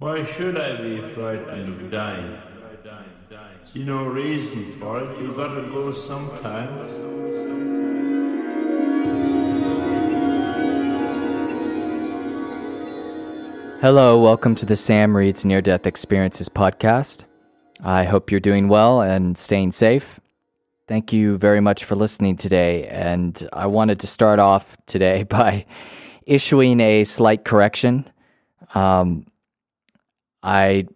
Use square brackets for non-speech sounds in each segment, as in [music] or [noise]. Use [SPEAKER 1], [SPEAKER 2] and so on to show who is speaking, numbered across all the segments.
[SPEAKER 1] Why should I be frightened of dying? See no reason for it. You gotta go sometimes.
[SPEAKER 2] Hello, welcome to the Sam Reads Near Death Experiences podcast. I hope you're doing well and staying safe. Thank you very much for listening today. And I wanted to start off today [laughs] by issuing a slight correction. Um, I,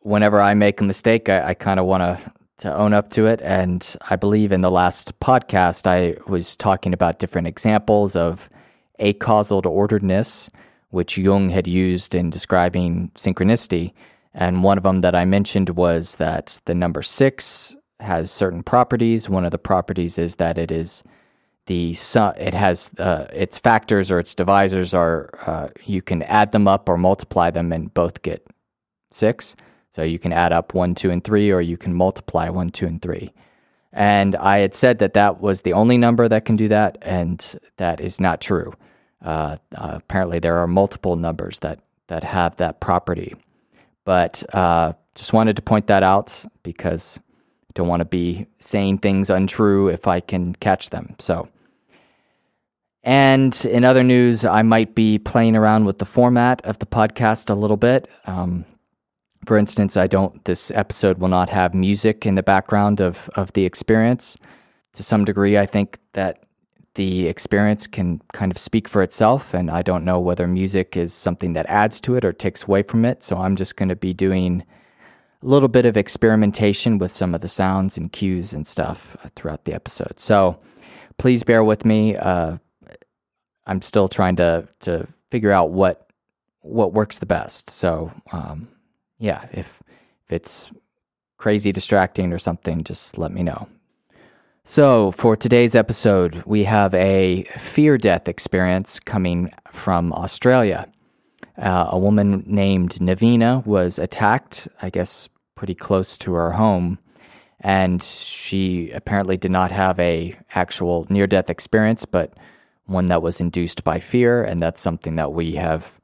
[SPEAKER 2] whenever I make a mistake, I, I kind of want to to own up to it. And I believe in the last podcast, I was talking about different examples of acausal to orderedness, which Jung had used in describing synchronicity. And one of them that I mentioned was that the number six has certain properties. One of the properties is that it is the it has uh, its factors or its divisors are uh, you can add them up or multiply them and both get six. So you can add up one, two, and three, or you can multiply one, two, and three. And I had said that that was the only number that can do that, and that is not true. Uh, uh, apparently, there are multiple numbers that that have that property. But uh, just wanted to point that out because I don't want to be saying things untrue if I can catch them. So. And in other news, I might be playing around with the format of the podcast a little bit. Um, for instance, I don't, this episode will not have music in the background of, of the experience. To some degree, I think that the experience can kind of speak for itself, and I don't know whether music is something that adds to it or takes away from it. So I'm just going to be doing a little bit of experimentation with some of the sounds and cues and stuff throughout the episode. So please bear with me. Uh, I'm still trying to to figure out what what works the best. So um, yeah, if if it's crazy distracting or something, just let me know. So, for today's episode, we have a fear death experience coming from Australia. Uh, a woman named Navina was attacked, I guess, pretty close to her home, and she apparently did not have a actual near death experience, but one that was induced by fear, and that's something that we have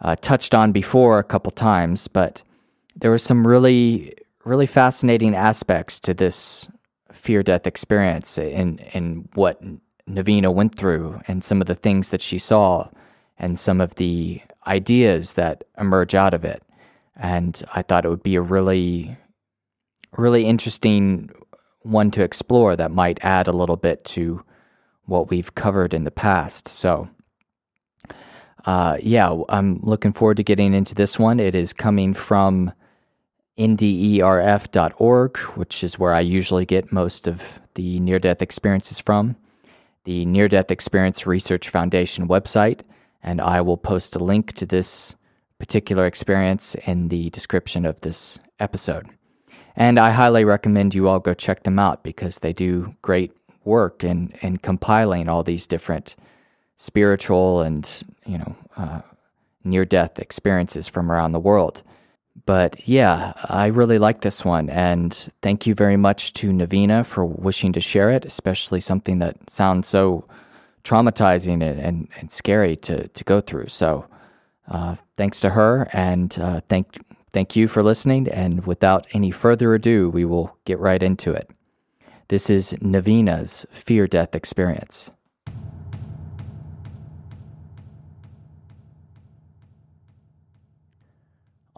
[SPEAKER 2] uh, touched on before a couple times, but there were some really, really fascinating aspects to this fear death experience and, in what Navina went through and some of the things that she saw and some of the ideas that emerge out of it. And I thought it would be a really, really interesting one to explore that might add a little bit to what we've covered in the past. So, uh, yeah, I'm looking forward to getting into this one. It is coming from nderf.org, which is where I usually get most of the near death experiences from, the Near Death Experience Research Foundation website, and I will post a link to this particular experience in the description of this episode. And I highly recommend you all go check them out because they do great work in, in compiling all these different spiritual and, you know, uh, near death experiences from around the world. But yeah, I really like this one. And thank you very much to Navina for wishing to share it, especially something that sounds so traumatizing and, and, and scary to, to go through. So uh, thanks to her. And uh, thank, thank you for listening. And without any further ado, we will get right into it. This is Navina's fear death experience.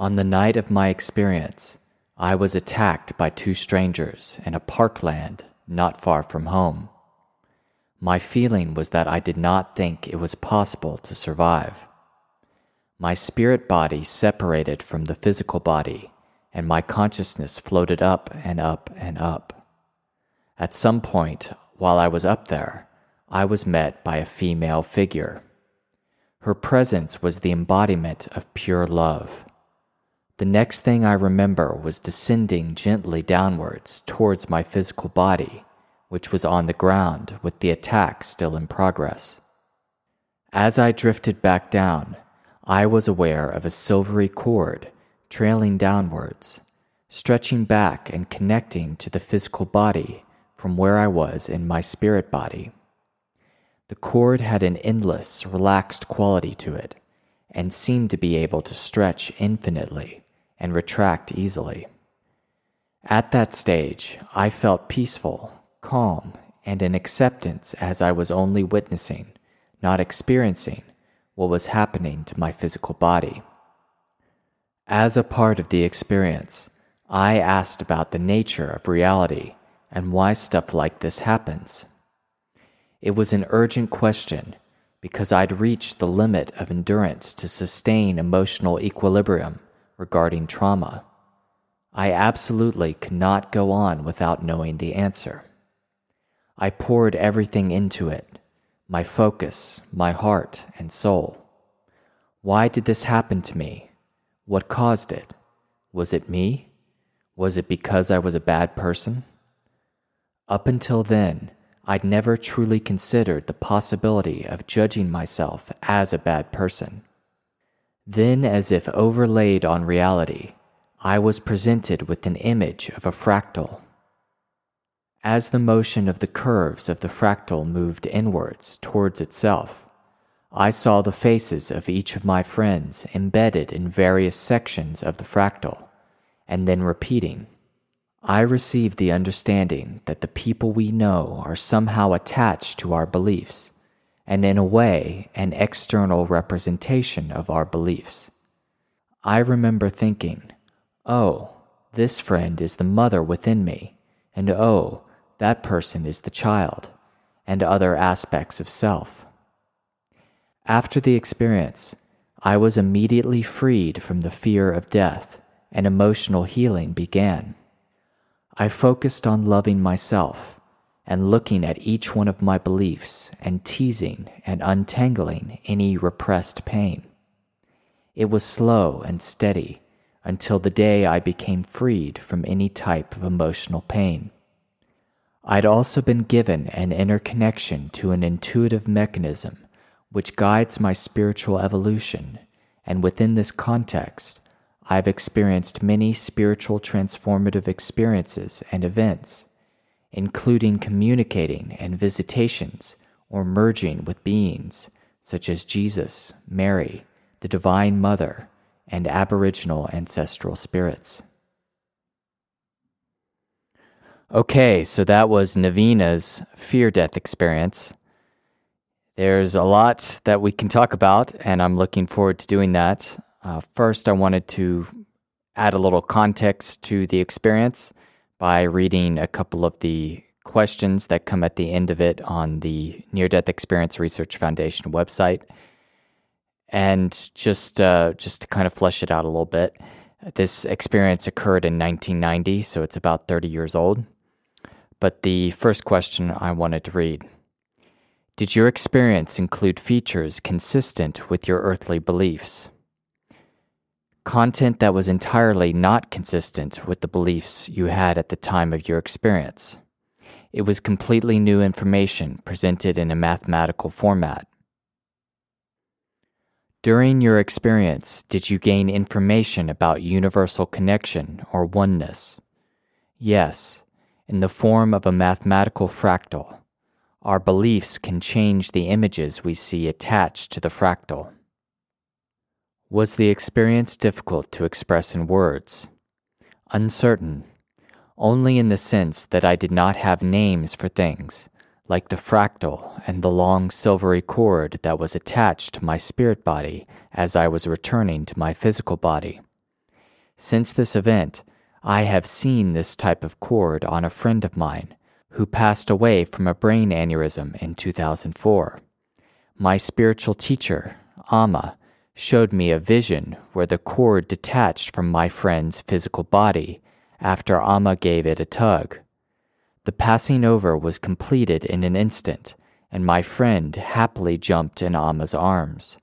[SPEAKER 2] On the night of my experience, I was attacked by two strangers in a parkland not far from home. My feeling was that I did not think it was possible to survive. My spirit body separated from the physical body, and my consciousness floated up and up and up. At some point, while I was up there, I was met by a female figure. Her presence was the embodiment of pure love. The next thing I remember was descending gently downwards towards my physical body, which was on the ground with the attack still in progress. As I drifted back down, I was aware of a silvery cord trailing downwards, stretching back and connecting to the physical body from where I was in my spirit body. The cord had an endless, relaxed quality to it, and seemed to be able to stretch infinitely and retract easily. At that stage, I felt peaceful, calm, and in acceptance as I was only witnessing, not experiencing, what was happening to my physical body. As a part of the experience, I asked about the nature of reality and why stuff like this happens. It was an urgent question because I'd reached the limit of endurance to sustain emotional equilibrium regarding trauma. I absolutely could not go on without knowing the answer. I poured everything into it my focus, my heart, and soul. Why did this happen to me? What caused it? Was it me? Was it because I was a bad person? Up until then, I'd never truly considered the possibility of judging myself as a bad person. Then, as if overlaid on reality, I was presented with an image of a fractal as the motion of the curves of the fractal moved inwards towards itself, I saw the faces of each of my friends embedded in various sections of the fractal, and then repeating. I received the understanding that the people we know are somehow attached to our beliefs, and in a way, an external representation of our beliefs. I remember thinking, oh, this friend is the mother within me, and oh, that person is the child, and other aspects of self. After the experience, I was immediately freed from the fear of death, and emotional healing began. I focused on loving myself and looking at each one of my beliefs and teasing and untangling any repressed pain. It was slow and steady until the day I became freed from any type of emotional pain. I'd also been given an inner connection to an intuitive mechanism which guides my spiritual evolution, and within this context, I've experienced many spiritual transformative experiences and events, including communicating and visitations or merging with beings such as Jesus, Mary, the Divine Mother, and Aboriginal ancestral spirits. Okay, so that was Navina's fear death experience. There's a lot that we can talk about, and I'm looking forward to doing that. Uh, first, I wanted to add a little context to the experience by reading a couple of the questions that come at the end of it on the Near Death Experience Research Foundation website. And just uh, just to kind of flesh it out a little bit, this experience occurred in 1990, so it's about 30 years old. But the first question I wanted to read Did your experience include features consistent with your earthly beliefs? Content that was entirely not consistent with the beliefs you had at the time of your experience. It was completely new information presented in a mathematical format. During your experience, did you gain information about universal connection or oneness? Yes, in the form of a mathematical fractal. Our beliefs can change the images we see attached to the fractal. Was the experience difficult to express in words? Uncertain, only in the sense that I did not have names for things, like the fractal and the long silvery cord that was attached to my spirit body as I was returning to my physical body. Since this event, I have seen this type of cord on a friend of mine who passed away from a brain aneurysm in 2004. My spiritual teacher, Amma, showed me a vision where the cord detached from my friend's physical body after Amma gave it a tug. The passing over was completed in an instant, and my friend happily jumped in Amma's arms.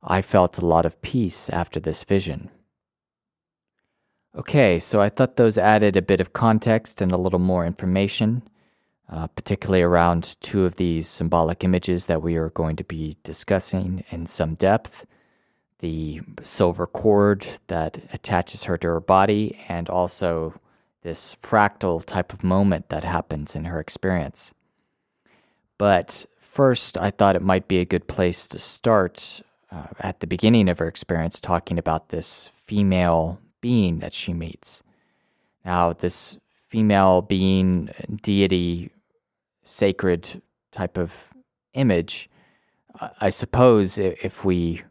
[SPEAKER 2] I felt a lot of peace after this vision. Okay, so I thought those added a bit of context and a little more information, uh, particularly around two of these symbolic images that we are going to be discussing in some depth the silver cord that attaches her to her body, and also this fractal type of moment that happens in her experience. But first, I thought it might be a good place to start uh, at the beginning of her experience, talking about this female being that she meets. Now, this female being, deity, sacred type of image, I suppose if we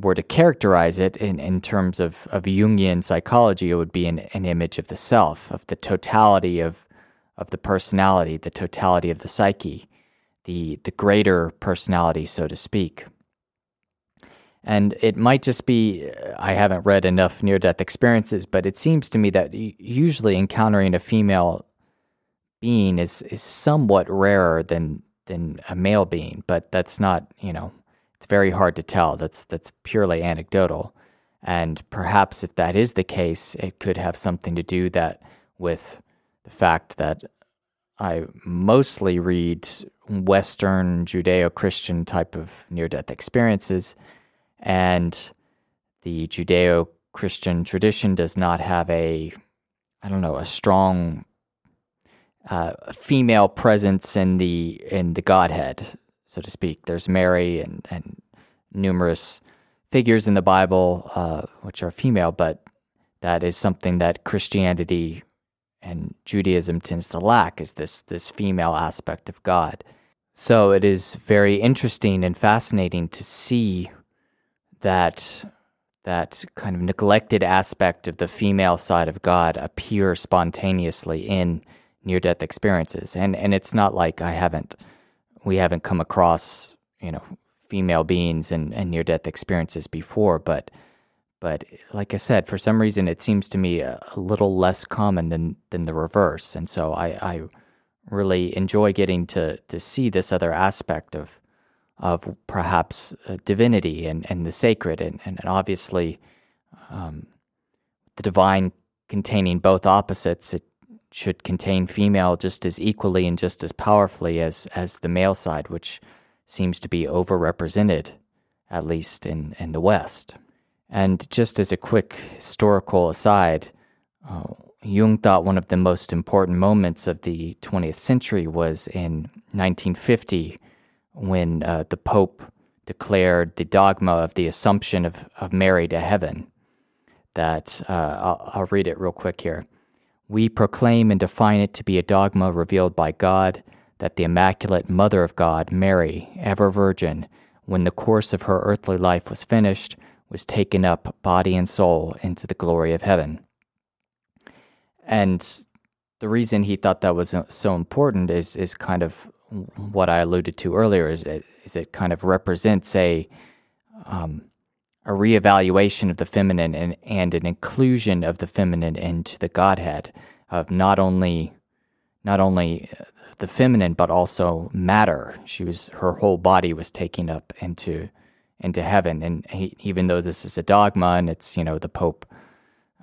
[SPEAKER 2] were to characterize it in, in terms of, of Jungian psychology, it would be an, an image of the self, of the totality of, of the personality, the totality of the psyche, the, the greater personality, so to speak. And it might just be, uh, I haven't read enough near death experiences, but it seems to me that usually encountering a female being is, is somewhat rarer than, than a male being, but that's not, you know, it's very hard to tell. That's, that's purely anecdotal. And perhaps if that is the case, it could have something to do that with the fact that I mostly read Western Judeo Christian type of near death experiences and the Judeo Christian tradition does not have a, I don't know, a strong uh, female presence in the in the Godhead, so to speak. There's Mary and and numerous figures in the Bible uh, which are female, but that is something that Christianity and Judaism tends to lack is this this female aspect of God. So it is very interesting and fascinating to see that that kind of neglected aspect of the female side of God appear spontaneously in near death experiences. And and it's not like I haven't we haven't come across, you know, female beings and, and near death experiences before, but but like I said, for some reason it seems to me a, a little less common than than the reverse. And so I, I really enjoy getting to to see this other aspect of of perhaps uh, divinity and, and the sacred, and, and, obviously um, the divine containing both opposites. It should contain female just as equally and just as powerfully as, as the male side, which seems to be overrepresented, at least in, in the West. And just as a quick historical aside, uh, Jung thought one of the most important moments of the 20th century was in 1950 when uh, the Pope declared the dogma of the assumption of, of Mary to heaven. That uh, I'll, I'll read it real quick here. We proclaim and define it to be a dogma revealed by God that the Immaculate Mother of God, Mary, ever Virgin, when the course of her earthly life was finished, was taken up, body and soul, into the glory of heaven. And the reason he thought that was so important is is kind of what I alluded to earlier is it, is it kind of represents a um, a reevaluation of the feminine and, and an inclusion of the feminine into the Godhead of not only not only the feminine but also matter. She was her whole body was taken up into into heaven, and he, even though this is a dogma and it's you know the Pope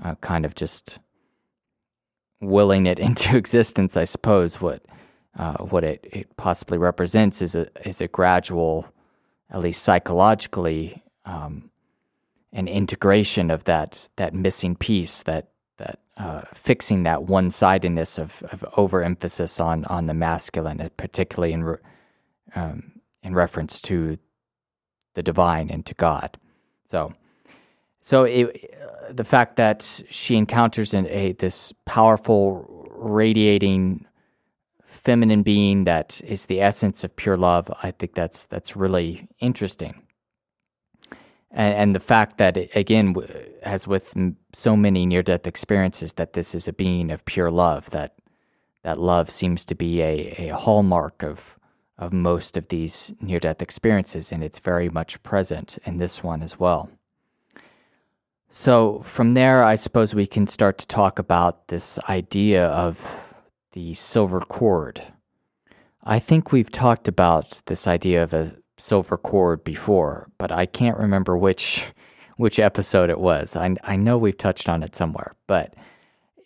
[SPEAKER 2] uh, kind of just willing it [laughs] into existence, I suppose what uh, what it, it possibly represents is a is a gradual, at least psychologically, um, an integration of that that missing piece, that that uh, fixing that one sidedness of, of overemphasis on on the masculine, particularly in re, um, in reference to the divine and to God. So, so it, uh, the fact that she encounters an, a this powerful, radiating feminine being that is the essence of pure love, I think that's that's really interesting. And, and the fact that it, again, as with so many near-death experiences, that this is a being of pure love. That that love seems to be a, a hallmark of of most of these near-death experiences, and it's very much present in this one as well. So from there, I suppose we can start to talk about this idea of the silver cord. I think we've talked about this idea of a silver cord before, but I can't remember which [laughs] which episode it was. I I know we've touched on it somewhere, but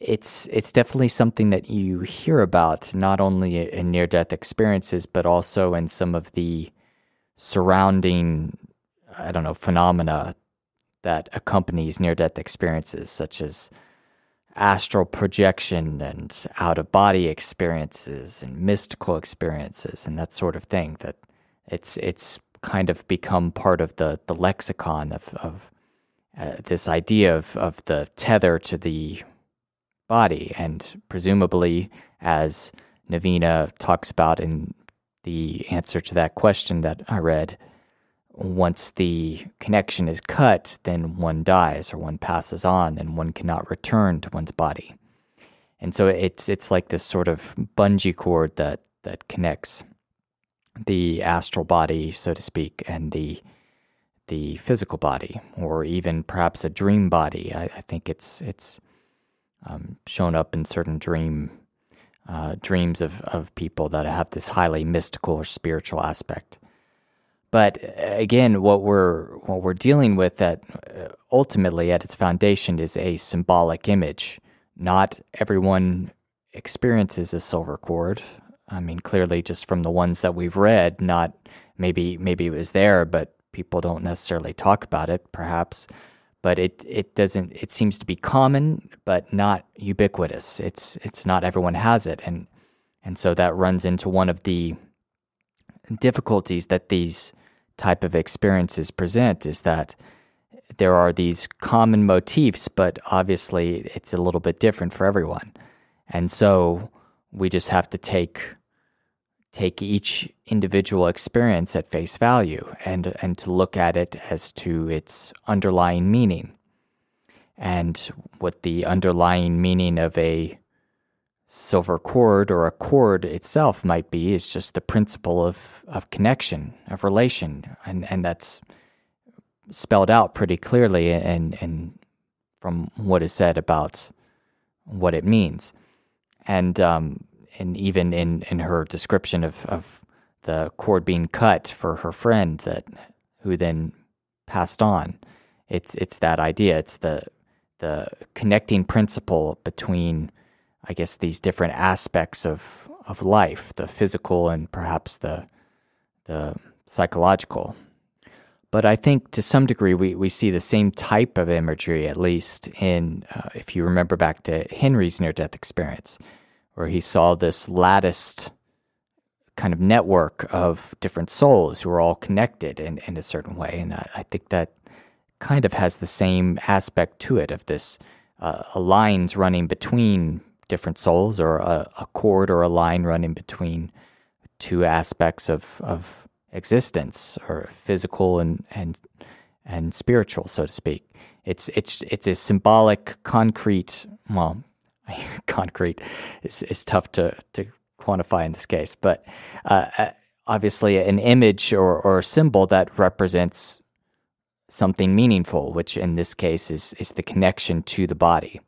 [SPEAKER 2] it's it's definitely something that you hear about not only in near death experiences but also in some of the surrounding I don't know phenomena that accompanies near death experiences such as astral projection and out of body experiences and mystical experiences and that sort of thing that it's it's kind of become part of the, the lexicon of, of uh, this idea of, of the tether to the body. And presumably, as Navina talks about in the answer to that question that I read, once the connection is cut, then one dies or one passes on and one cannot return to one's body. And so it's it's like this sort of bungee cord that that connects the astral body, so to speak, and the the physical body, or even perhaps a dream body. I, I think it's it's um, shown up in certain dream uh, dreams of, of people that have this highly mystical or spiritual aspect. But uh, again, what we're what we're dealing with that uh, ultimately at its foundation is a symbolic image. Not everyone experiences a silver cord. I mean, clearly, just from the ones that we've read, not maybe maybe it was there, but people don't necessarily talk about it, perhaps. But it it doesn't. It seems to be common, but not ubiquitous. It's it's not everyone has it, and and so that runs into one of the difficulties that these type of experiences present is that there are these common motifs, but obviously it's a little bit different for everyone. And so we just have to take take each individual experience at face value and and to look at it as to its underlying meaning and what the underlying meaning of a silver cord or a cord itself might be is just the principle of, of connection, of relation. And, and that's spelled out pretty clearly and, and from what is said about what it means. And, um, and even in, in her description of, of the cord being cut for her friend that who then passed on, it's, it's that idea. It's the, the connecting principle between I guess these different aspects of of life, the physical and perhaps the the psychological. But I think to some degree we, we see the same type of imagery, at least in, uh, if you remember back to Henry's near death experience, where he saw this latticed kind of network of different souls who are all connected in, in a certain way. And I, I think that kind of has the same aspect to it of this uh, lines running between different souls or a, a cord or a line running between two aspects of, of existence or physical and, and, and spiritual, so to speak. It's, it's, it's a symbolic, concrete, well, [laughs] concrete is, is tough to, to quantify in this case, but uh, uh, obviously an image or, or a symbol that represents something meaningful, which in this case is, is the connection to the body.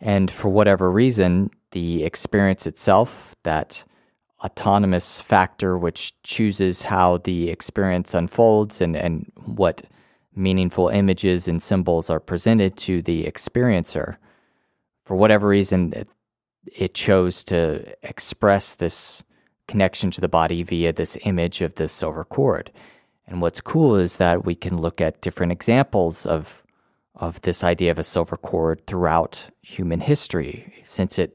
[SPEAKER 2] And for whatever reason, the experience itself, that autonomous factor which chooses how the experience unfolds and, and what meaningful images and symbols are presented to the experiencer, for whatever reason, it, it chose to express this connection to the body via this image of the silver cord. And what's cool is that we can look at different examples of of this idea of a silver cord throughout human history, since it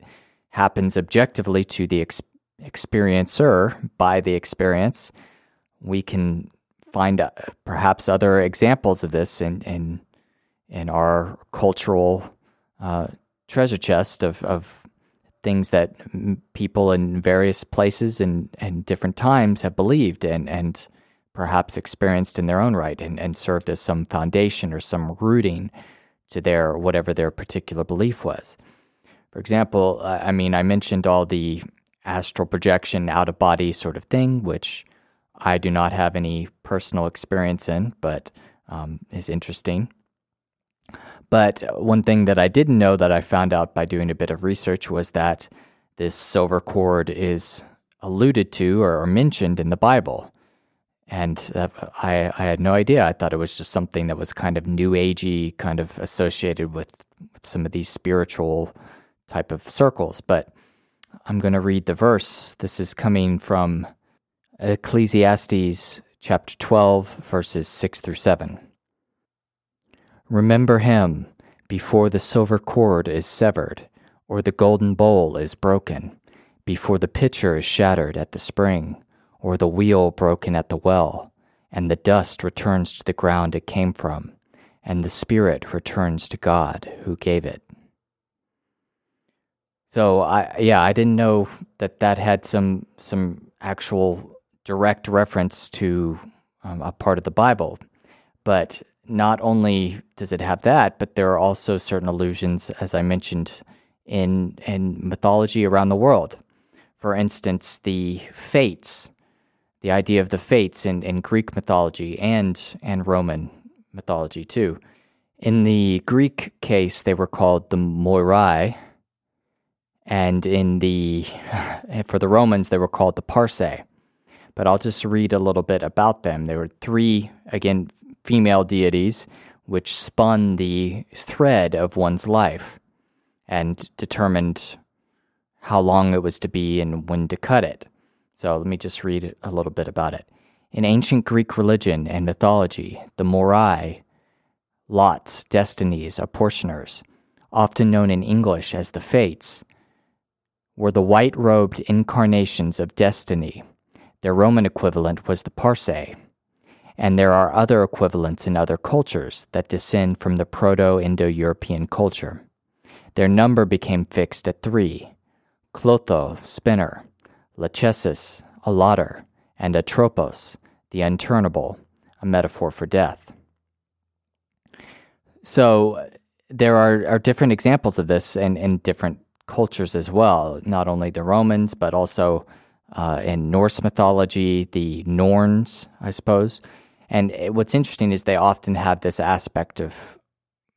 [SPEAKER 2] happens objectively to the ex- experiencer by the experience. We can find uh, perhaps other examples of this in in, in our cultural uh, treasure chest of, of things that people in various places and, and different times have believed and, and perhaps experienced in their own right and, and served as some foundation or some rooting to their whatever their particular belief was. For example, I mean, I mentioned all the astral projection, out of body sort of thing, which I do not have any personal experience in, but um, is interesting. But one thing that I didn't know that I found out by doing a bit of research was that this silver cord is alluded to or mentioned in the Bible and uh, I, I had no idea. I thought it was just something that was kind of new agey, kind of associated with, with some of these spiritual type of circles. But I'm going to read the verse. This is coming from Ecclesiastes chapter 12, verses 6 through 7. Remember him before the silver cord is severed, or the golden bowl is broken, before the pitcher is shattered at the spring or the wheel broken at the well, and the dust returns to the ground it came from, and the spirit returns to God who gave it. So I yeah, I didn't know that that had some some actual direct reference to um, a part of the Bible. But not only does it have that, but there are also certain allusions, as I mentioned, in in mythology around the world. For instance, the fates, the idea of the fates in, in Greek mythology and and Roman mythology too. In the Greek case, they were called the Moirai, and in the [laughs] for the Romans, they were called the Parcae. But I'll just read a little bit about them. There were three, again, female deities which spun the thread of one's life and determined how long it was to be and when to cut it. So let me just read a little bit about it. In ancient Greek religion and mythology, the Moirai, lots, destinies, apportioners, often known in English as the Fates, were the white robed incarnations of destiny. Their Roman equivalent was the Parcae, and there are other equivalents in other cultures that descend from the Proto Indo European culture. Their number became fixed at three Clotho, spinner, Lachesis, a lotter, and Atropos, the unturnable, a metaphor for death. So there are, are different examples of this in, in different cultures as well, not only the Romans, but also uh, in Norse mythology, the Norns, I suppose. And what's interesting is they often have this aspect of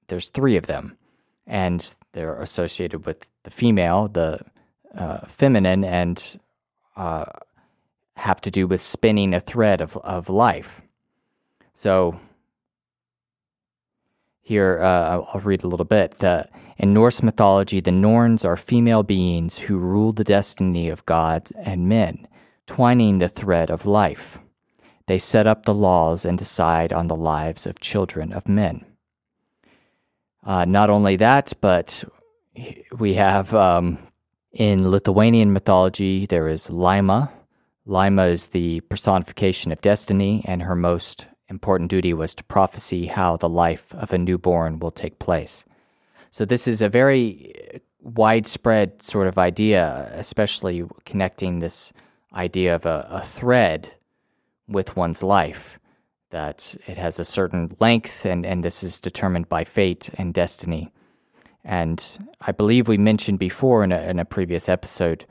[SPEAKER 2] there's three of them, and they're associated with the female, the uh, feminine, and uh, have to do with spinning a thread of, of life. So here, uh, I'll read a little bit. The, in Norse mythology, the Norns are female beings who rule the destiny of gods and men, twining the thread of life. They set up the laws and decide on the lives of children of men. Uh, not only that, but we have um, in Lithuanian mythology, there is Laima. Laima is the personification of destiny, and her most important duty was to prophesy how the life of a newborn will take place. So, this is a very widespread sort of idea, especially connecting this idea of a, a thread with one's life, that it has a certain length, and, and this is determined by fate and destiny. And I believe we mentioned before in a, in a previous episode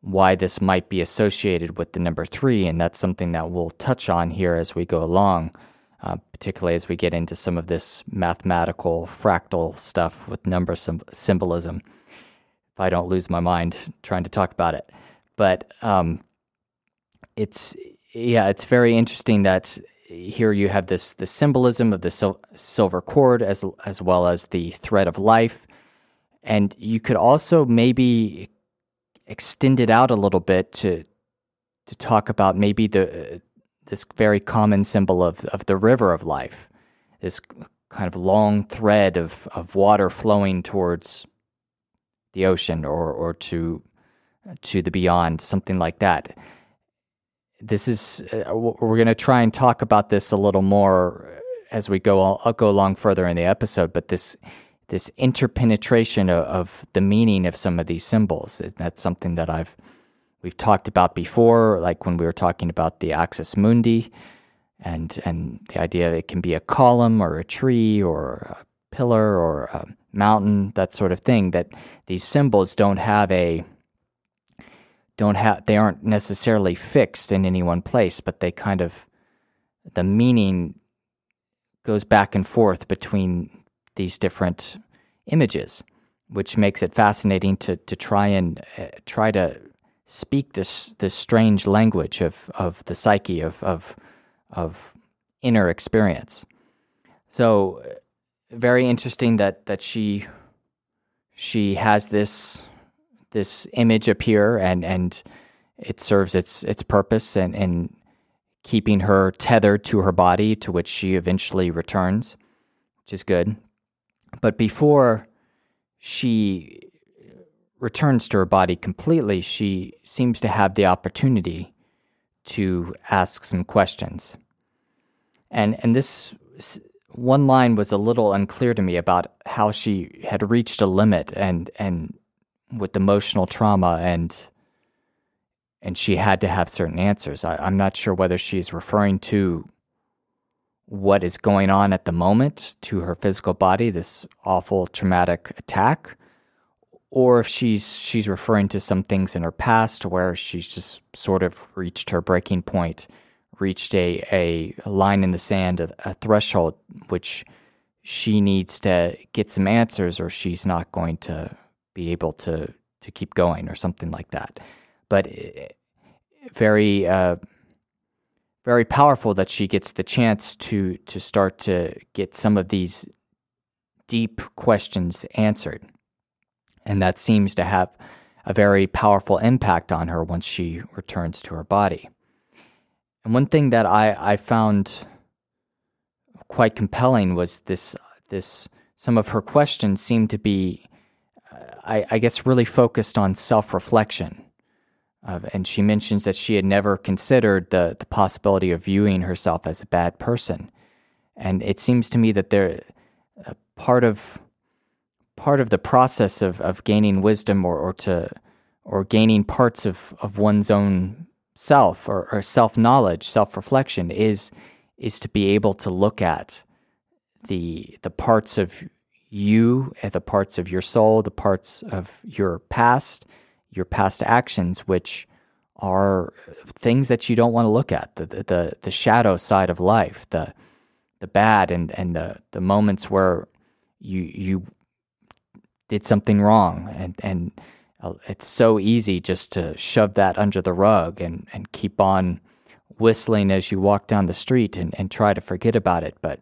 [SPEAKER 2] why this might be associated with the number three, and that's something that we'll touch on here as we go along, uh, particularly as we get into some of this mathematical fractal stuff with number sim- symbolism. If I don't lose my mind trying to talk about it, but um, it's yeah, it's very interesting that here you have this the symbolism of the sil- silver cord as as well as the thread of life and you could also maybe extend it out a little bit to to talk about maybe the this very common symbol of of the river of life, this kind of long thread of of water flowing towards the ocean or or to to the beyond, something like that. This is uh, we're going to try and talk about this a little more as we go I'll go along further in the episode, but this this interpenetration of, of, the meaning of some of these symbols. That's something that I've we've talked about before, like when we were talking about the axis mundi, and and the idea it can be a column or a tree or a pillar or a mountain, that sort of thing. That these symbols don't have a don't have they aren't necessarily fixed in any one place, but they kind of the meaning goes back and forth between these different images, which makes it fascinating to, to try and uh, try to speak this this strange language of, of the psyche of, of of inner experience. So very interesting that that she she has this this image appear and and it serves its its purpose and and keeping her tethered to her body to which she eventually returns, which is good. But before she returns to her body completely, she seems to have the opportunity to ask some questions. And and this one line was a little unclear to me about how she had reached a limit and and with emotional trauma and and she had to have certain answers. I, I'm not sure whether she's referring to what is going on at the moment to her physical body, this awful traumatic attack, or if she's she's referring to some things in her past where she's just sort of reached her breaking point, reached a, a, line in the sand, a, a threshold which she needs to get some answers or she's not going to be able to to keep going or something like that. But eh, very uh, very powerful that she gets the chance to to start to get some of these deep questions answered. And that seems to have a very powerful impact on her once she returns to her body. And one thing that I, I found quite compelling was this this some of her questions seemed to be I, I guess really focused on self-reflection uh, and she mentions that she had never considered the, the possibility of viewing herself as a bad person. And it seems to me that there, uh, part of part of the process of, of gaining wisdom or, or to or gaining parts of, of one's own self or, or self knowledge, self reflection is is to be able to look at the the parts of you, the parts of your soul, the parts of your past, your past actions, which are things that you don't want to look at, the, the, the shadow side of life, the, the bad and, and the, the moments where you, you did something wrong. And, and uh, it's so easy just to shove that under the rug and, and keep on whistling as you walk down the street and, and try to forget about it. But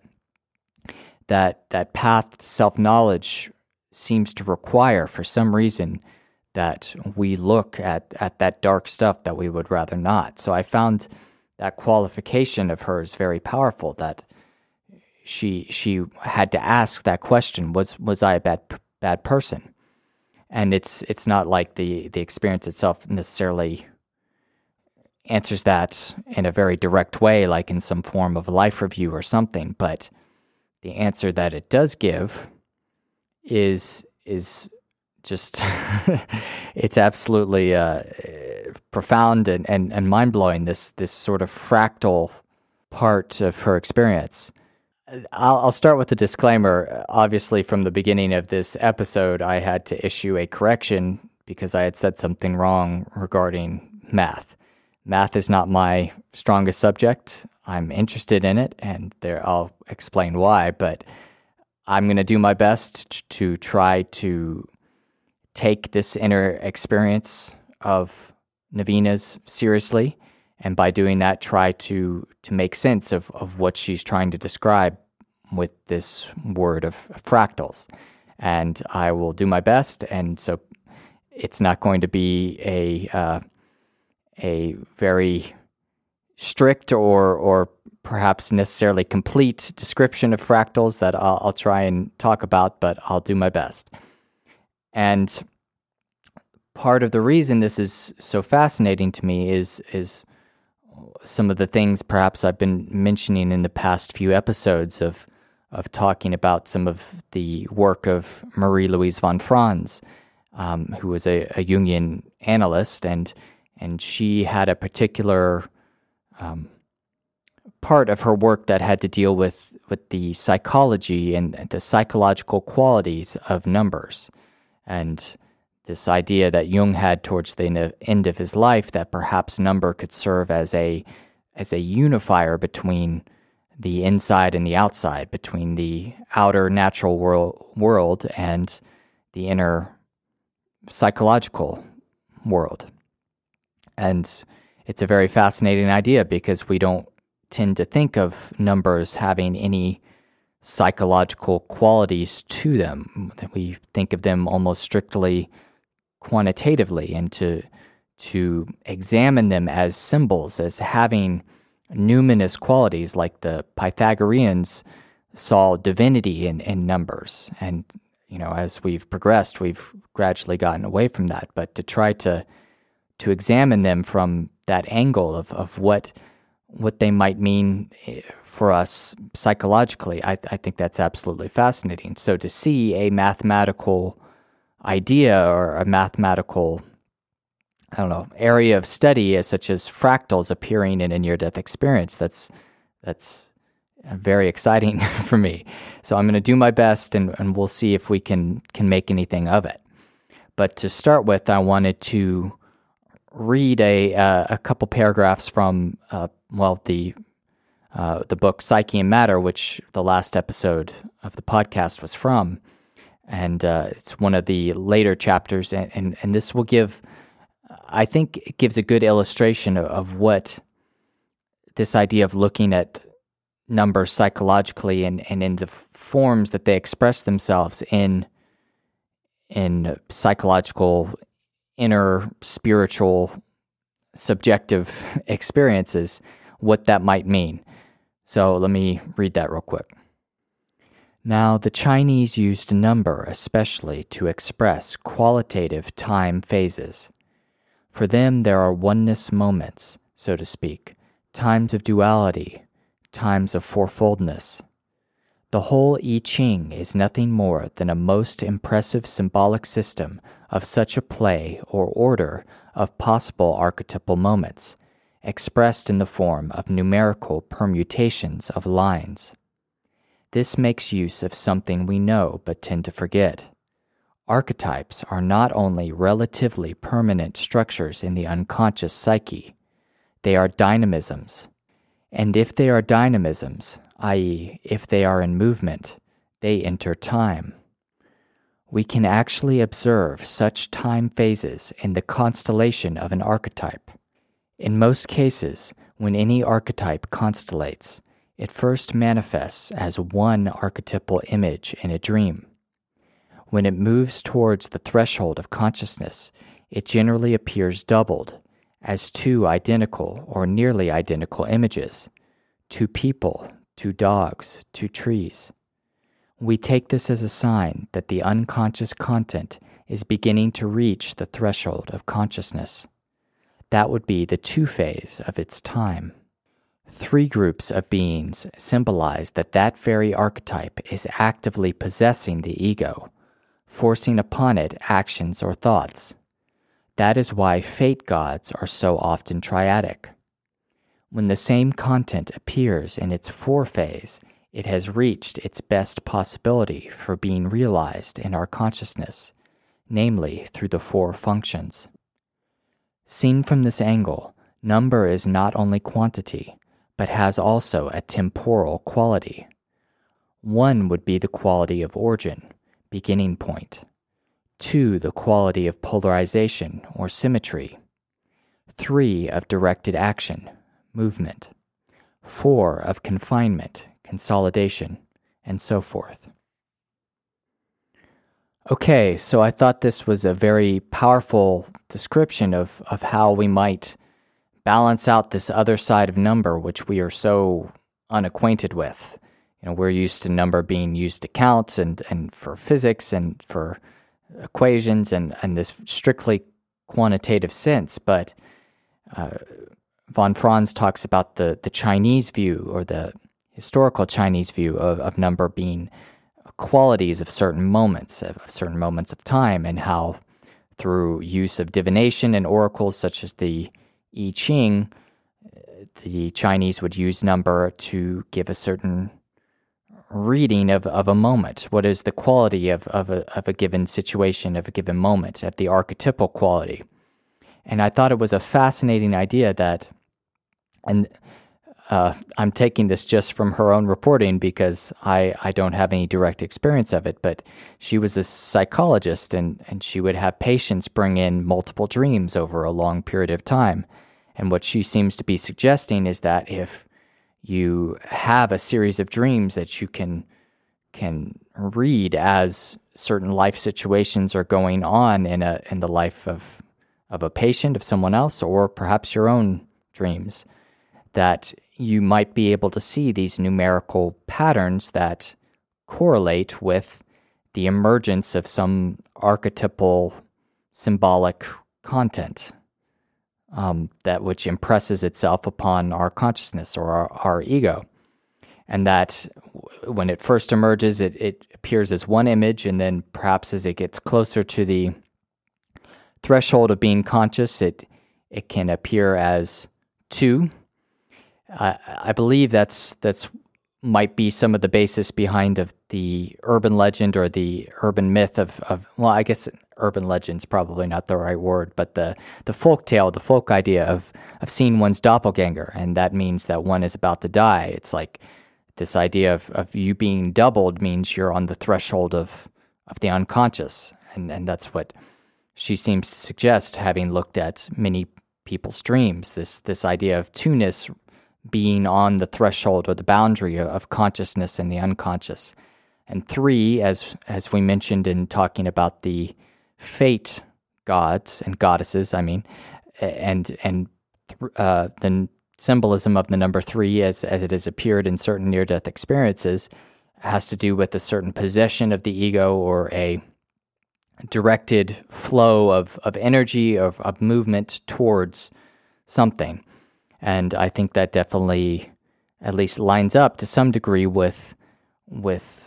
[SPEAKER 2] that, that path to self knowledge seems to require, for some reason, that we look at, at that dark stuff that we would rather not. So I found that qualification of hers very powerful that she she had to ask that question was was I a bad bad person and it's it's not like the the experience itself necessarily answers that in a very direct way like in some form of life review or something but the answer that it does give is is just [laughs] it's absolutely uh, profound and, and, and mind blowing. This this sort of fractal part of her experience. I'll, I'll start with a disclaimer. Obviously, from the beginning of this episode, I had to issue a correction because I had said something wrong regarding math. Math is not my strongest subject. I'm interested in it, and there I'll explain why. But I'm going to do my best to try to take this inner experience of Navina's seriously, and by doing that, try to to make sense of, of what she's trying to describe with this word of fractals. And I will do my best, and so it's not going to be a uh, a very strict or or perhaps necessarily complete description of fractals that I'll, I'll try and talk about, but I'll do my best. And part of the reason this is so fascinating to me is is some of the things perhaps I've been mentioning in the past few episodes of of talking about some of the work of Marie Louise von Franz, um, who was a, a, Jungian analyst, and and she had a particular um, part of her work that had to deal with with the psychology and the psychological qualities of numbers and this idea that Jung had towards the end of his life that perhaps number could serve as a as a unifier between the inside and the outside, between the outer natural world, world and the inner psychological world. And it's a very fascinating idea because we don't tend to think of numbers having any psychological qualities to them. We think of them almost strictly quantitatively and to to examine them as symbols, as having numinous qualities, like the Pythagoreans saw divinity in, in numbers. And, you know, as we've progressed, we've gradually gotten away from that. But to try to to examine them from that angle of, of what what they might mean eh, for us psychologically, I, I think that's absolutely fascinating. So to see a mathematical idea or a mathematical I don't know area of study as such as fractals appearing in a near death experience that's that's very exciting [laughs] for me. So I'm going to do my best and, and we'll see if we can can make anything of it. But to start with, I wanted to read a uh, a couple paragraphs from uh, well the uh, the book Psyche and Matter, which the last episode of the podcast was from, and uh, it's one of the later chapters, and, and, and this will give, I think, it gives a good illustration of, of what this idea of looking at numbers psychologically and, and in the forms that they express themselves in in psychological inner spiritual subjective [laughs] experiences what that might mean. So let me read that real quick. Now the chinese used number especially to express qualitative time phases. For them there are oneness moments so to speak times of duality times of fourfoldness. The whole I Ching is nothing more than a most impressive symbolic system of such a play or order of possible archetypal moments, expressed in the form of numerical permutations of lines. This makes use of something we know but tend to forget. Archetypes are not only relatively permanent structures in the unconscious psyche, they are dynamisms and if they are dynamisms, i.e., if they are in movement, they enter time. We can actually observe such time phases in the constellation of an archetype. In most cases, when any archetype constellates, it first manifests as one archetypal image in a dream. When it moves towards the threshold of consciousness, it generally appears doubled as two identical or nearly identical images two people, two dogs, two trees. We take this as a sign that the unconscious content is beginning to reach the threshold of consciousness. That would be the two phase of its time. Three groups of beings symbolize that that very archetype is actively possessing the ego, forcing upon it actions or thoughts. That is why fate gods are so often triadic. When the same content appears in its forephase, it has reached its best possibility for being realized in our consciousness, namely through the four functions. Seen from this angle, number is not only quantity, but has also a temporal quality. One would be the quality of origin, beginning point. Two, the quality of polarization or symmetry. Three, of directed action, movement. Four, of confinement, consolidation, and so forth. Okay, so I thought this was a very powerful description of, of how we might balance out this other side of number, which we are so unacquainted with. You know, we're used to number being used to count and, and for physics and for equations and, and this strictly quantitative sense. But uh, von Franz talks about the, the Chinese view or the historical Chinese view of, of number being qualities of certain moments, of certain moments of time, and how through use of divination and oracles such as the I Ching, the Chinese would use number to give a certain reading of, of a moment. What is the quality of, of, a, of a given situation, of a given moment, of the archetypal quality? And I thought it was a fascinating idea that, and uh, I'm taking this just from her own reporting because I, I don't have any direct experience of it, but she was a psychologist and, and she would have patients bring in multiple dreams over a long period of time. And what she seems to be suggesting is that if you have a series of dreams that you can can read as certain life situations are going on in a in the life of of a patient of someone else or perhaps your own dreams that you might be able to see these numerical patterns that correlate with the emergence of some archetypal symbolic content um, that which impresses itself upon our consciousness or our, our ego. And that when it first emerges, it, it appears as one image, and then perhaps as it gets closer to the threshold of being conscious, it it can appear as two. I, I believe that's that's might be some of the basis behind of the urban legend or the urban myth of, of well, I guess urban legend's probably not the right word, but the the folk tale, the folk idea of of seeing one's doppelganger, and that means that one is about to die. It's like this idea of, of you being doubled means you're on the threshold of of the unconscious, and and that's what she seems to suggest, having looked at many people's dreams. This this idea of two-ness being on the threshold or the boundary of consciousness and the unconscious. And three, as as we mentioned in talking about the fate gods and goddesses, I mean, and and uh, the symbolism of the number three, as as it has appeared in certain near death experiences, has to do with a certain possession of the ego or a directed flow of of energy of, of movement towards something. And I think that definitely at least lines up to some degree with with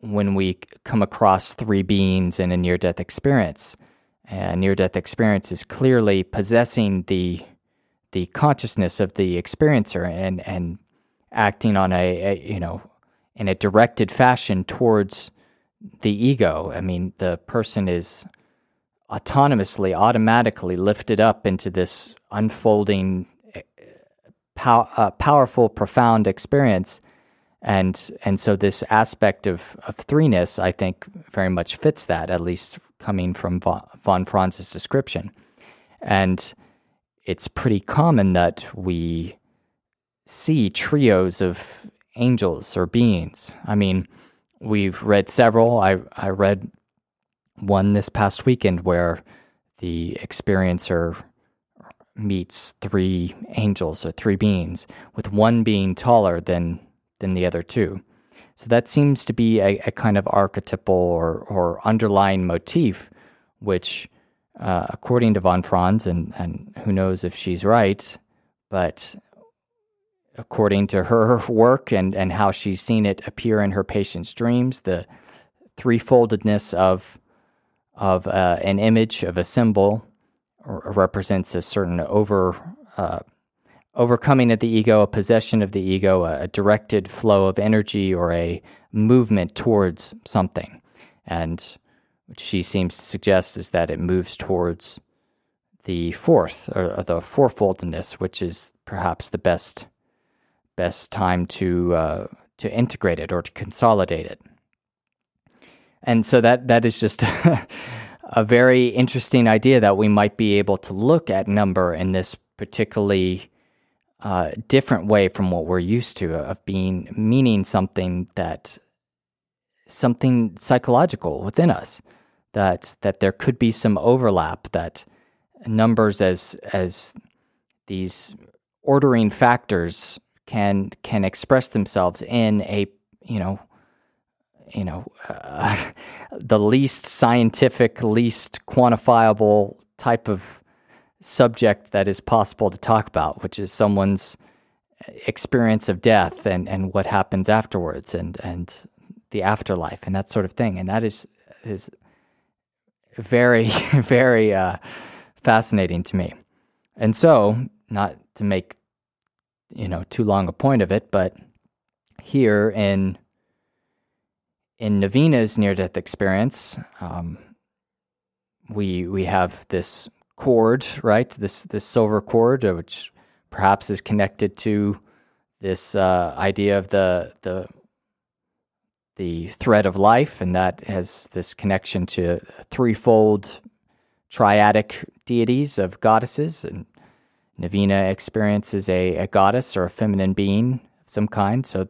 [SPEAKER 2] when we come across three beings in a near death experience. A near death experience is clearly possessing the the consciousness of the experiencer and and acting on a, a you know in a directed fashion towards the ego. I mean, the person is autonomously, automatically lifted up into this unfolding, pow- uh, powerful, profound experience. And and so this aspect of, of threeness, I think, very much fits that, at least coming from von Franz's description. And it's pretty common that we see trios of angels or beings. I mean, we've read several. I, I read one this past weekend where the experiencer meets three angels or three beings, with one being taller than than the other two. So that seems to be a, a kind of archetypal or, or underlying motif, which, uh, according to von Franz, and, and who knows if she's right, but according to her [laughs] work and, and how she's seen it appear in her patients' dreams, the threefoldedness of of uh, an image of a symbol represents a certain over uh, overcoming of the ego, a possession of the ego, a, directed flow of energy, or a movement towards something. And what she seems to suggest is that it moves towards the fourth, or, or the fourfoldness, which is perhaps the best best time to uh, to integrate it or to consolidate it. And so that that is just [laughs] a very interesting idea that we might be able to look at number in this particularly uh, different way from what we're used to of being meaning something that something psychological within us that that there could be some overlap that numbers as as these ordering factors can can express themselves in a you know you know, uh, [laughs] the least scientific, least quantifiable type of subject that is possible to talk about, which is someone's experience of death and, and what happens afterwards and, and the afterlife and that sort of thing. And that is, is very, [laughs] very uh, fascinating to me. And so, not to make, you know, too long a point of it, but here in in Navina's near death experience, um, we we have this cord, right? This this silver cord, uh, which perhaps is connected to this uh, idea of the the the thread of life, and that has this connection to threefold triadic deities of goddesses. And Navina experiences a, a goddess or a feminine being of some kind. So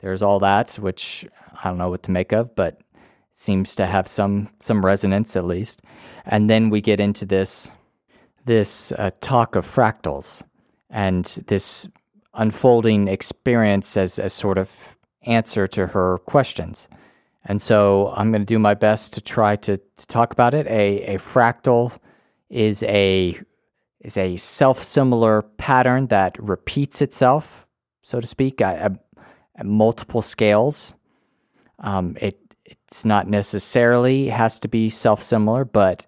[SPEAKER 2] there's all that, which I don't know what to make of, but seems to have some some resonance at least. And then we get into this this uh, talk of fractals and this unfolding experience as a sort of answer to her questions. And so I'm going to do my best to try to, to talk about it. A, a fractal is a is a self-similar pattern that repeats itself, so to speak, at, at, multiple scales. Um, it it's not necessarily has to be self-similar, but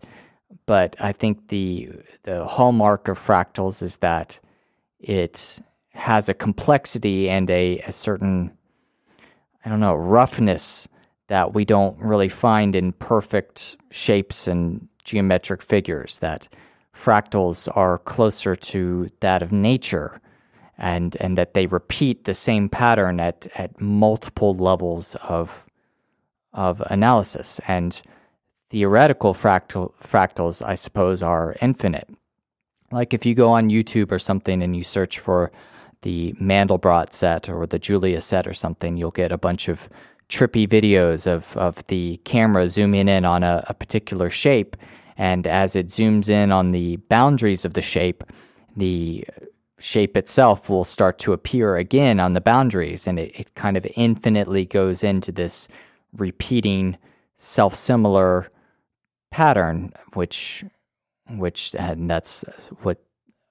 [SPEAKER 2] but I think the the hallmark of fractals is that it has a complexity and a, a certain I don't know roughness that we don't really find in perfect shapes and geometric figures. That fractals are closer to that of nature, and and that they repeat the same pattern at at multiple levels of of analysis and theoretical fractal, fractals, I suppose, are infinite. Like if you go on YouTube or something and you search for the Mandelbrot set or the Julia set or something, you'll get a bunch of trippy videos of, of the camera zooming in on a, a particular shape. And as it zooms in on the boundaries of the shape, the shape itself will start to appear again on the boundaries. And it, it kind of infinitely goes into this repeating self similar pattern, which which and that's what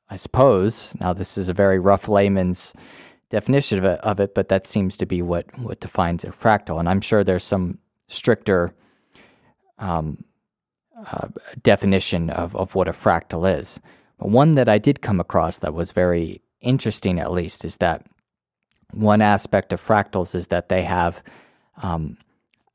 [SPEAKER 2] I suppose. Now this is a very rough layman's definition of it, of it, but that seems to be what what defines a fractal. And I'm sure there's some stricter um, uh, definition of of what a fractal is. But one that I did come across that was very interesting, at least, is that one aspect of fractals is that they have um,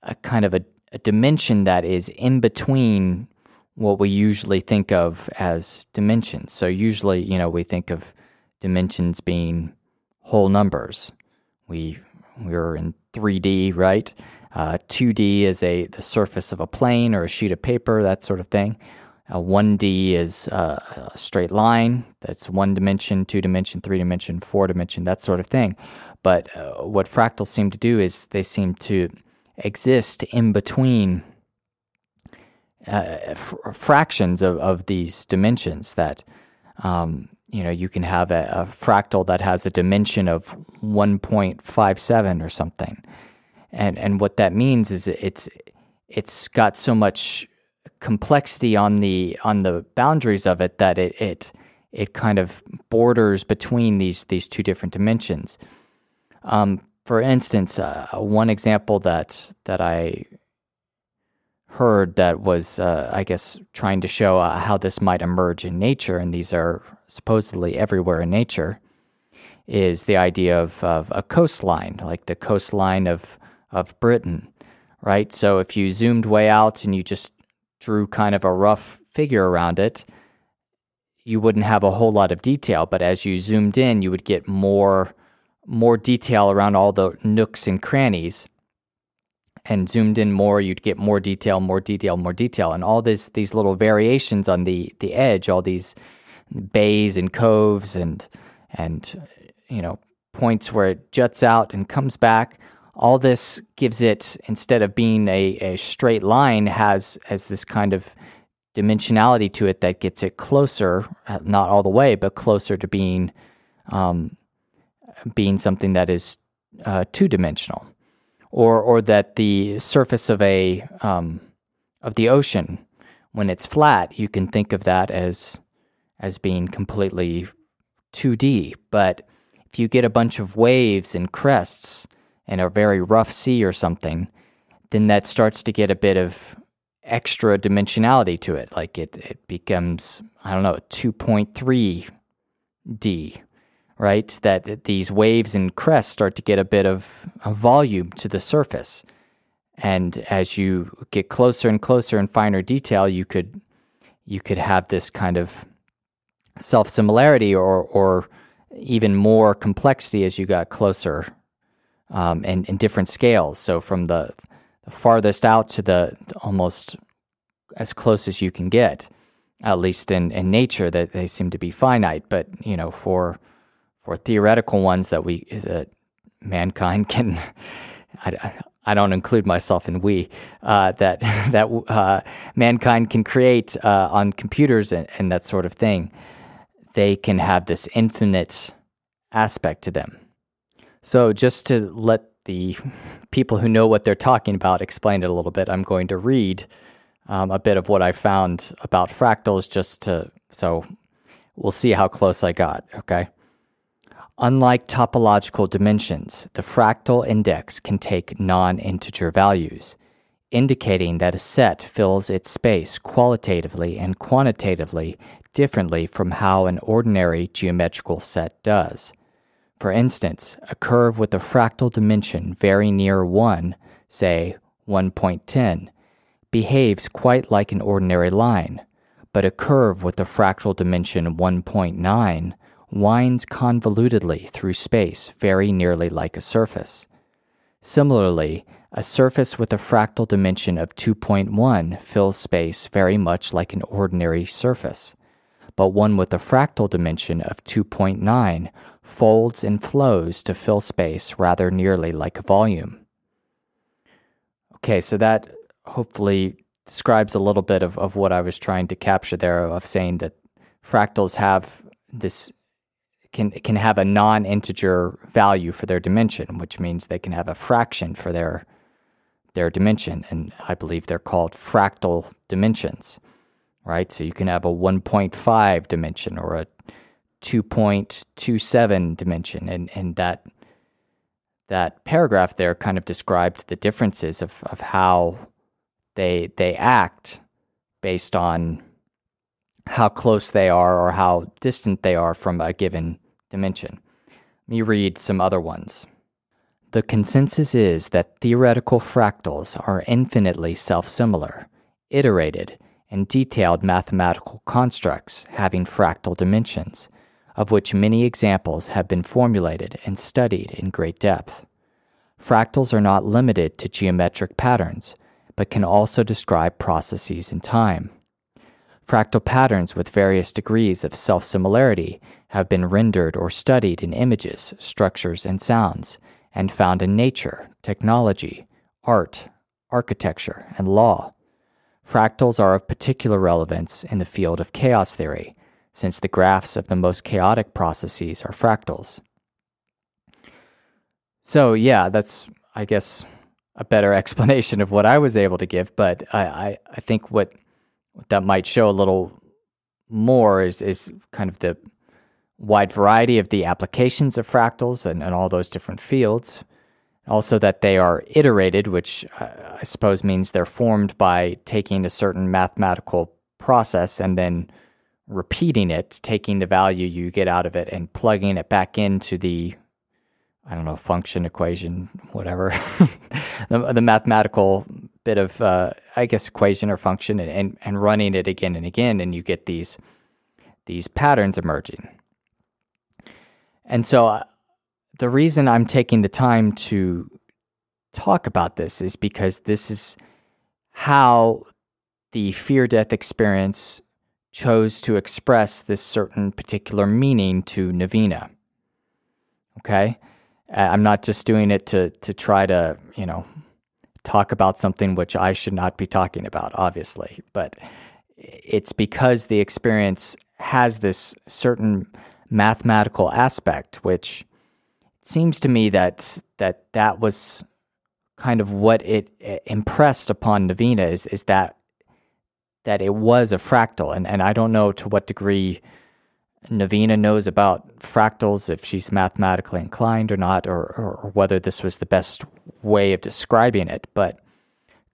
[SPEAKER 2] a kind of a a dimension that is in between what we usually think of as dimensions. So usually, you know, we think of dimensions being whole numbers. We we're in 3D, right? Uh, 2D is a the surface of a plane or a sheet of paper, that sort of thing. Uh, 1D is uh, a straight line. That's one dimension, two dimension, three dimension, four dimension, that sort of thing. But uh, what fractals seem to do is they seem to exist in between uh, f- fractions of, of these dimensions that um, you know you can have a, a, fractal that has a dimension of 1.57 or something. And and what that means is it's it's got so much complexity on the on the boundaries of it that it it it kind of borders between these these two different dimensions. Um, for instance, uh, one example that that I heard that was, uh, I guess, trying to show uh, how this might emerge in nature, and these are supposedly everywhere in nature, is the idea of, of a coastline, like the coastline of of Britain, right? So if you zoomed way out and you just drew kind of a rough figure around it, you wouldn't have a whole lot of detail. But as you zoomed in, you would get more more detail around all the nooks and crannies. And zoomed in more you'd get more detail more detail more detail. And all this these little variations on the the edge all these bays and coves and and you know points where it juts out and comes back all this gives it instead of being a, a straight line has has this kind of dimensionality to it that gets it closer not all the way but closer to being um, being something that is uh, two dimensional, or or that the surface of a um, of the ocean, when it's flat, you can think of that as as being completely 2D. But if you get a bunch of waves and crests and a very rough sea or something, then that starts to get a bit of extra dimensionality to it. Like it, it becomes, I don't know, 2.3D right? That these waves and crests start to get a bit of volume to the surface. And as you get closer and closer and finer detail, you could you could have this kind of self similarity or or even more complexity as you got closer um, and in different scales. So from the, the farthest out to the almost as close as you can get, at least in, in nature, that they seem to be finite. But you know, for for theoretical ones that we that mankind can. I, I don't include myself in we uh, that [laughs] that uh, mankind can create uh, on computers and, and that sort of thing. They can have this infinite aspect to them. So, just to let the people who know what they're talking about explain it a little bit, I'm going to read um, a bit of what I found about fractals, just to so we'll see how close I got, okay? Unlike topological dimensions, the fractal index can take non integer values, indicating that a set fills its space qualitatively and quantitatively differently from how an ordinary geometrical set does. For instance, a curve with a fractal dimension very near 1, say 1.10, behaves quite like an ordinary line, but a curve with a fractal dimension 1.9 winds convolutedly through space very nearly like a surface. Similarly, a surface with a fractal dimension of 2.1 fills space very much like an ordinary surface, but one with a fractal dimension of 2.9 folds and flows to fill space rather nearly like a volume. Okay, so that hopefully describes a little bit of, of what I was trying to capture there of saying that fractals have this can can have a non-integer value for their dimension, which means they can have a fraction for their their dimension, and I believe they're called fractal dimensions, right? So you can have a 1.5 dimension or a 2.27 dimension, and and that that paragraph there kind of described the differences of of how they they act based on how close they are or how distant they are from a given dimension. Let me read some other ones. The consensus is that theoretical fractals are infinitely self similar, iterated, and detailed mathematical constructs having fractal dimensions, of which many examples have been formulated and studied in great depth. Fractals are not limited to geometric patterns, but can also describe processes in time. Fractal patterns with various degrees of self similarity have been rendered or studied in images, structures, and sounds, and found in nature, technology, art, architecture, and law. Fractals are of particular relevance in the field of chaos theory, since the graphs of the most chaotic processes are fractals. So, yeah, that's, I guess, a better [laughs] explanation of what I was able to give, but I, I, I think what that might show a little more is is kind of the wide variety of the applications of fractals and, and all those different fields. Also, that they are iterated, which uh, I suppose means they're formed by taking a certain mathematical process and then repeating it, taking the value you get out of it and plugging it back into the, I don't know, function, equation, whatever, [laughs] the, the mathematical bit of, uh, I guess, equation or function and, and, and running it again and again, and you get these these patterns emerging. And so, uh, the reason I'm taking the time to talk about this is because this is how the near death experience chose to express this certain particular meaning to Navina. Okay? I'm not just doing it to to try to, you know, talk about something which I should not be talking about, obviously. But it's because the experience has this certain mathematical aspect, which seems to me that that that was kind of what it eh, impressed upon Navina is is that that it was a fractal, and and I don't know to what degree Navina knows about fractals, if she's mathematically inclined or not, or, or, whether this was the best way of describing it. But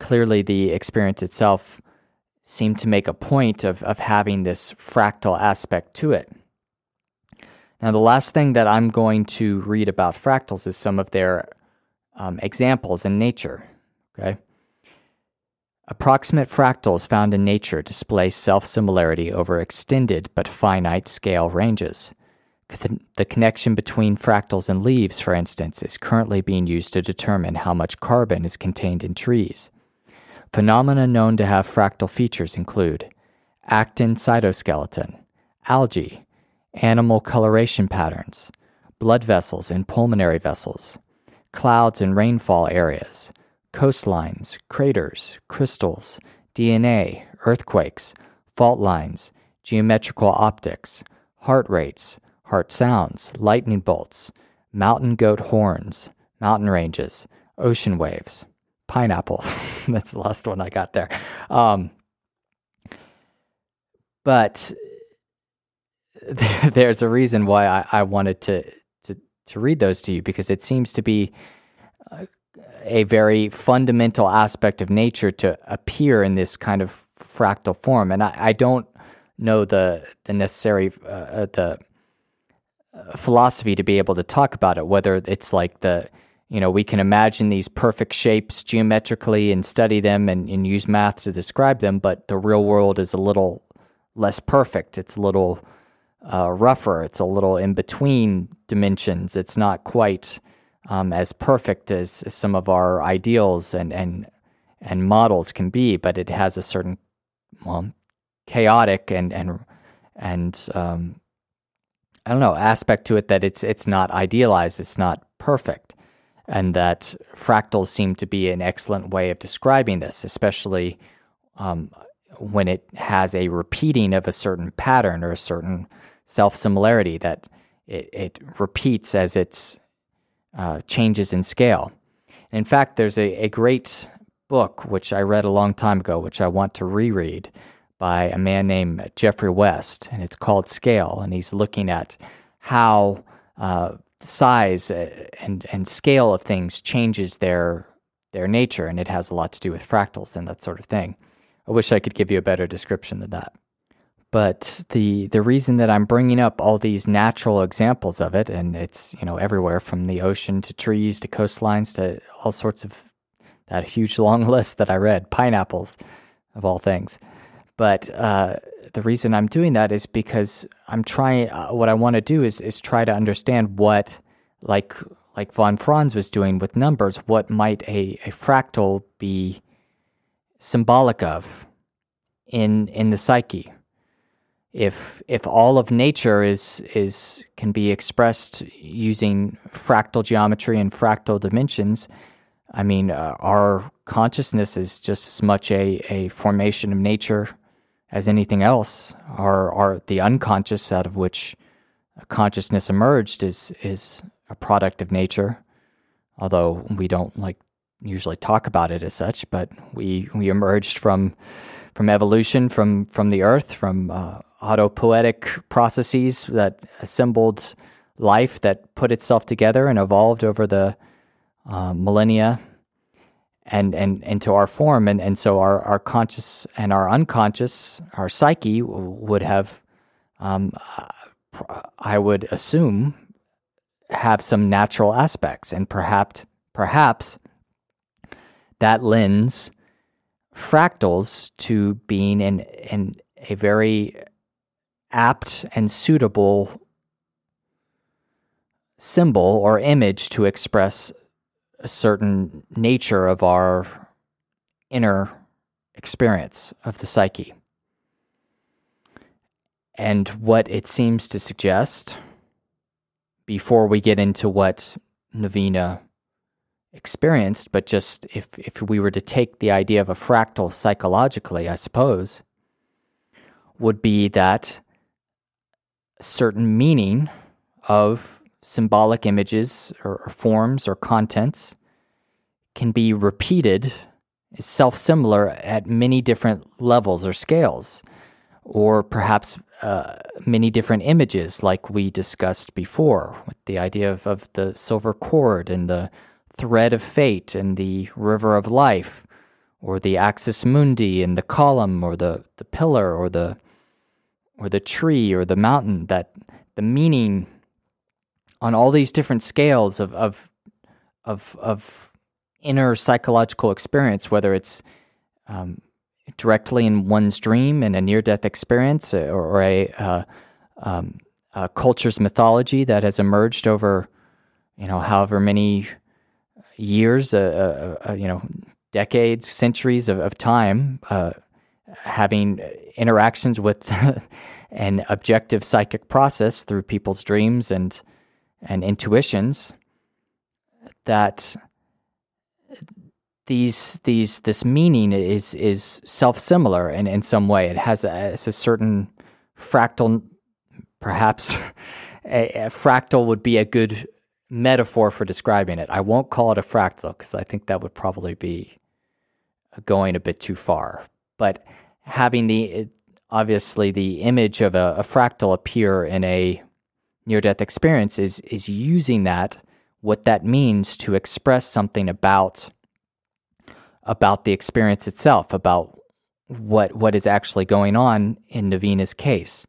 [SPEAKER 2] clearly, the experience itself seemed to make a point of, of having this fractal aspect to it. Now, the last thing that I'm going to read about fractals is some of their um, examples in nature. Okay. Approximate fractals found in nature display self similarity over extended but finite scale ranges. The connection between fractals and leaves, for instance, is currently being used to determine how much carbon is contained in trees. Phenomena known to have fractal features include actin cytoskeleton, algae, animal coloration patterns, blood vessels and pulmonary vessels, clouds and rainfall areas, coastlines, craters, crystals, DNA, earthquakes, fault lines, geometrical optics, heart rates, heart sounds, lightning bolts, mountain goat horns, mountain ranges, ocean waves, pineapple. [laughs] That's the last one I got there. Um, but [laughs] there's a reason why I, I wanted to, to to read those to you because it seems to be a, a very fundamental aspect of nature to appear in this kind of fractal form, and I, I don't know the the necessary uh, uh the uh, philosophy to be able to talk about it. Whether it's like the you know we can imagine these perfect shapes geometrically and study them and, and use math to describe them, but the real world is a little less perfect. It's a little uh, rougher. It's a little in between dimensions. It's not quite um, as perfect as, some of our ideals and and and models can be, but it has a certain well, chaotic and and and um, I don't know aspect to it that it's it's not idealized. It's not perfect, and that fractals seem to be an excellent way of describing this, especially. Um, when it has a repeating of a certain pattern or a certain self similarity that it, it, repeats as it uh, changes in scale. In fact, there's a, a great book which I read a long time ago, which I want to reread by a man named Geoffrey West, and it's called Scale. And he's looking at how uh, size uh, and, and scale of things changes their, their nature, and it has a lot to do with fractals and that sort of thing. I wish I could give you a better description than that. But the the reason that I'm bringing up all these natural examples of it, and it's you know everywhere from the ocean to trees to coastlines to all sorts of that huge [laughs] long list that I read, pineapples, of all things. But uh, the reason I'm doing that is because I'm trying. Uh, what I want to do is is try to understand what, like like von Franz was doing with numbers, what might a, a fractal be symbolic of in in the psyche. If if all of nature is is can be expressed using fractal geometry and fractal dimensions, I mean, uh, our consciousness is just as much a, a formation of nature as anything else. Our, our the unconscious out of which consciousness emerged is is a product of nature, although we don't like usually talk about it as such, but we we emerged from from evolution, from from the earth, from uh, autopoietic processes that assembled life that put itself together and evolved over the uh, millennia and and into our form. And and so our our conscious and our unconscious our psyche would have um, I would assume have some natural aspects. And perhaps perhaps that lends fractals to being in, in a very apt and suitable symbol or image to express a certain nature of our inner experience of the psyche. And what it seems to suggest, before we get into what Navina experienced, but just if, if we were to take the idea of a fractal psychologically, I suppose, would be that certain meaning of symbolic images or, or forms or contents can be repeated self similar at many different levels or scales, or perhaps uh, many different images, like we discussed before, with the idea of, of the silver cord and the thread of fate and the river of life, or the axis mundi and the column, or the, the pillar, or the or the tree, or the mountain. That the meaning on all these different scales of of of, of inner psychological experience, whether it's um, directly in one's dream in a near death experience or, or a, uh, um, a culture's mythology that has emerged over, you know, however many years, uh, uh, uh, you know, decades, centuries of, of time, uh, having interactions with [laughs] an objective psychic process through people's dreams and and intuitions that these these this meaning is is self similar in, in some way. It has a, a certain fractal, perhaps [laughs] a, a fractal would be a good metaphor for describing it. I won't call it a fractal because I think that would probably be going a bit too far. But having the obviously the image of a, a fractal appear in a near death experience is is using that what that means to express something about about the experience itself, about what what is actually going on in Navina's case.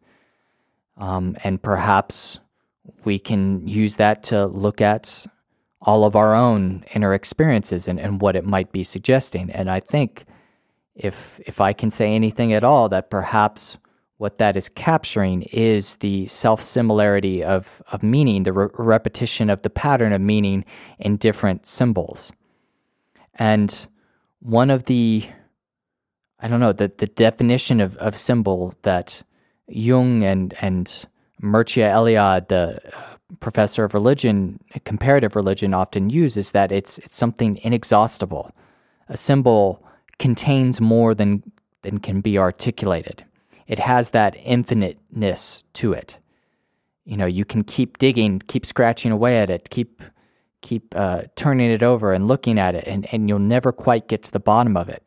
[SPEAKER 2] Um, and perhaps we can use that to look at all of our own inner experiences and, and what it might be suggesting. And I think if if I can say anything at all, that perhaps what that is capturing is the self similarity of, of meaning, the re- repetition of the pattern of meaning in different symbols. And one of the, I don't know, the, the definition of, of symbol that Jung and, and Mircea Eliade, the uh, professor of religion, comparative religion, often use is that it's, it's something inexhaustible. A symbol contains more than, than can be articulated it has that infiniteness to it. You know, you can keep digging, keep scratching away at it, keep keep uh, turning it over and looking at it, and, and you'll never quite get to the bottom of it.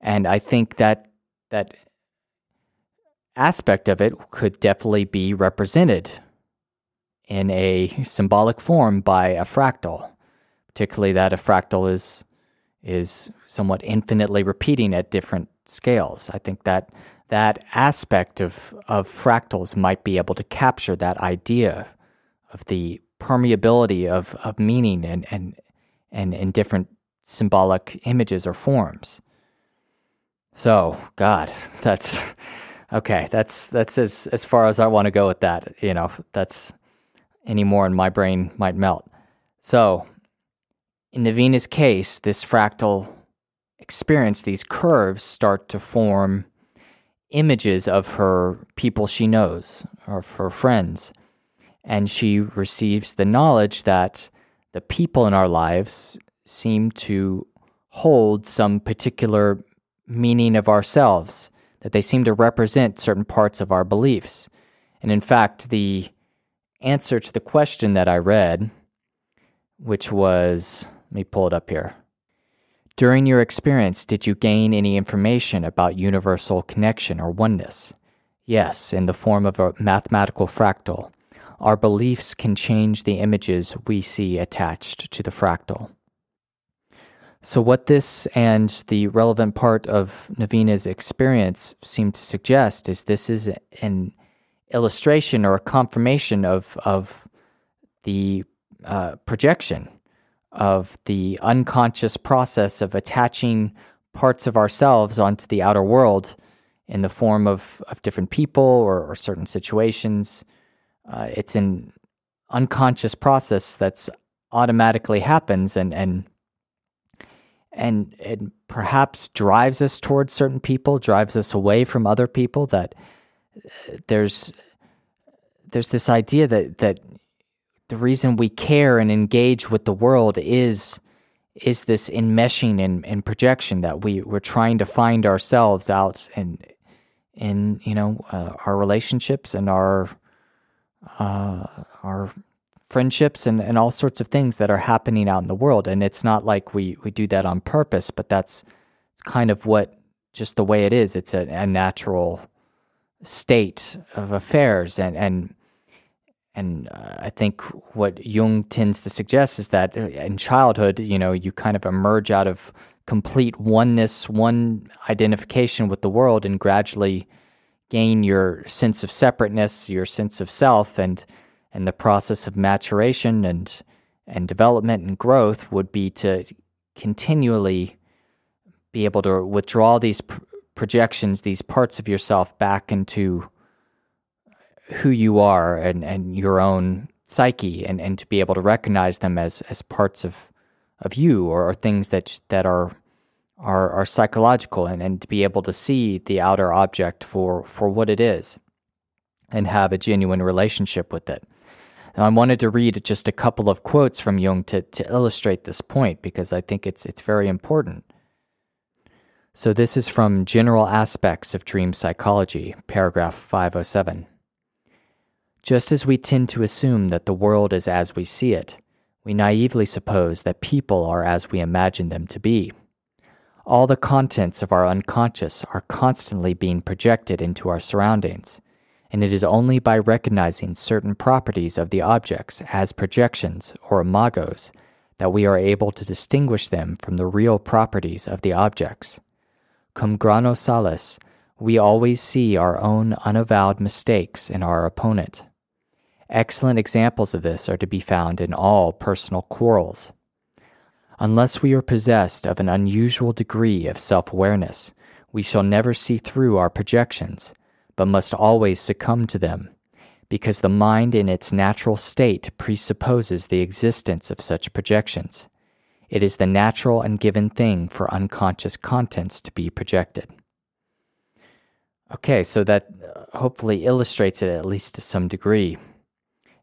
[SPEAKER 2] And I think that that aspect of it could definitely be represented in a symbolic form by a fractal, particularly that a fractal is is somewhat infinitely repeating at different scales. I think that that aspect of, of fractals might be able to capture that idea of the permeability of, of meaning and, and, and in different symbolic images or forms. So, God, [laughs] that's okay. That's that's as as far as I want to go with that. You know, that's any more, and my brain might melt. So, in Navina's case, this fractal experience, these curves start to form images of her people she knows, of her friends. And she receives the knowledge that the people in our lives seem to hold some particular meaning of ourselves, that they seem to represent certain parts of our beliefs. And in fact, the answer to the question that I read, which was, let me pull it up here. During your experience, did you gain any information about universal connection or oneness? Yes, in the form of a mathematical fractal. Our beliefs can change the images we see attached to the fractal. So, what this and the relevant part of Navina's experience seem to suggest is this is an illustration or a confirmation of, of the uh, projection of the unconscious process of attaching parts of ourselves onto the outer world in the form of, of different people or, or certain situations. Uh, it's an unconscious process that's automatically happens and and and it perhaps drives us towards certain people, drives us away from other people. That uh, there's there's this idea that that the reason we care and engage with the world is is this enmeshing and, and projection that we we're trying to find ourselves out and in you know uh, our relationships and our uh, our friendships and, and all sorts of things that are happening out in the world. And it's not like we we do that on purpose but that's it's kind of what just the way it is. It's a, a natural state of affairs. And and and uh, I think what Jung tends to suggest is that uh, in childhood, you know, you kind of emerge out of complete oneness, one identification with the world, and gradually gain your sense of separateness, your sense of self, and and the process of maturation and and development and growth would be to continually be able to withdraw these pr- projections, these parts of yourself back into who you are and, and your own psyche and, and to be able to recognize them as, as parts of, of you or, or things that, that are, are, are psychological and, and to be able to see the outer object for, for what it is and have a genuine relationship with it. Now, I wanted to read just a couple of quotes from Jung to, to illustrate this point because I think it's, it's very important. So, this is from General Aspects of Dream Psychology, paragraph 507. Just as we tend to assume that the world is as we see it, we naively suppose that people are as we imagine them to be. All the contents of our unconscious are constantly being projected into our surroundings, and it is only by recognizing certain properties of the objects as projections or imagos that we are able to distinguish them from the real properties of the objects. Cum grano salis, we always see our own unavowed mistakes in our opponent. Excellent examples of this are to be found in all personal quarrels. Unless we are possessed of an unusual degree of self awareness, we shall never see through our projections, but must always succumb to them, because the mind in its natural state presupposes the existence of such projections. It is the natural and given thing for unconscious contents to be projected. Okay, so that uh, hopefully illustrates it at least to some degree.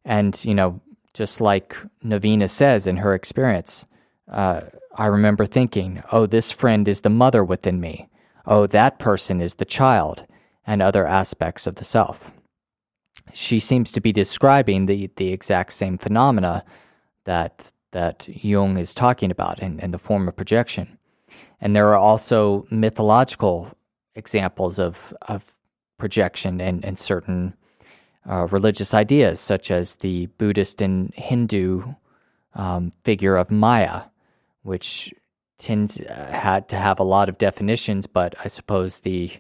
[SPEAKER 2] And, you know, just like Navina says in her experience, uh, I remember thinking, oh, this friend is the mother within me. Oh, that person is the child, and other aspects of the self. She seems to be describing the, the exact same phenomena that, that Jung is talking about in, in the form of projection. And there are also mythological examples of, of projection in, in certain uh, religious ideas, such as the Buddhist and Hindu um, figure of Maya, which tends uh, had to have a lot of definitions, but I suppose the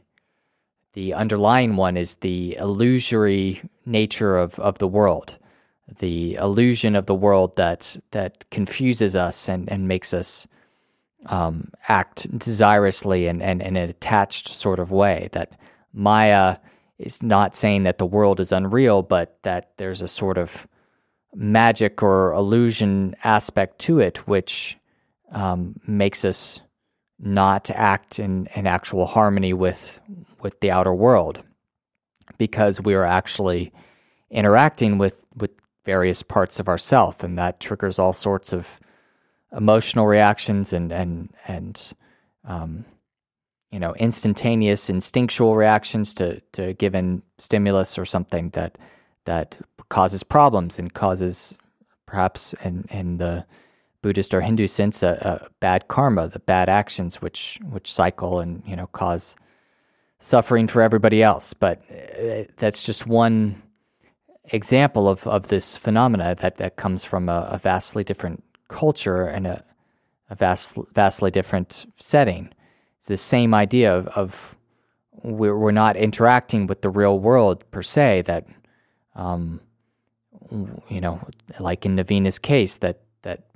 [SPEAKER 2] the underlying one is the illusory nature of, of the world, the illusion of the world that that confuses us and, and makes us um, act desirously and, and, and in an attached sort of way. That Maya is not saying that the world is unreal, but that there's a sort of magic or illusion aspect to it, which um, makes us not act in, in actual harmony with with the outer world, because we are actually interacting with with various parts of ourself, and that triggers all sorts of emotional reactions and and and um, you know instantaneous instinctual reactions to to a given stimulus or something that that causes problems and causes perhaps in in the Buddhist or Hindu sense a, a bad karma, the bad actions which which cycle and you know cause suffering for everybody else. But uh, that's just one example of, of this phenomena that, that comes from a, a vastly different culture and a, a vast, vastly different setting. It's the same idea of, of we're, we're not interacting with the real world per se, that, um, you know, like in Navina's case, that, that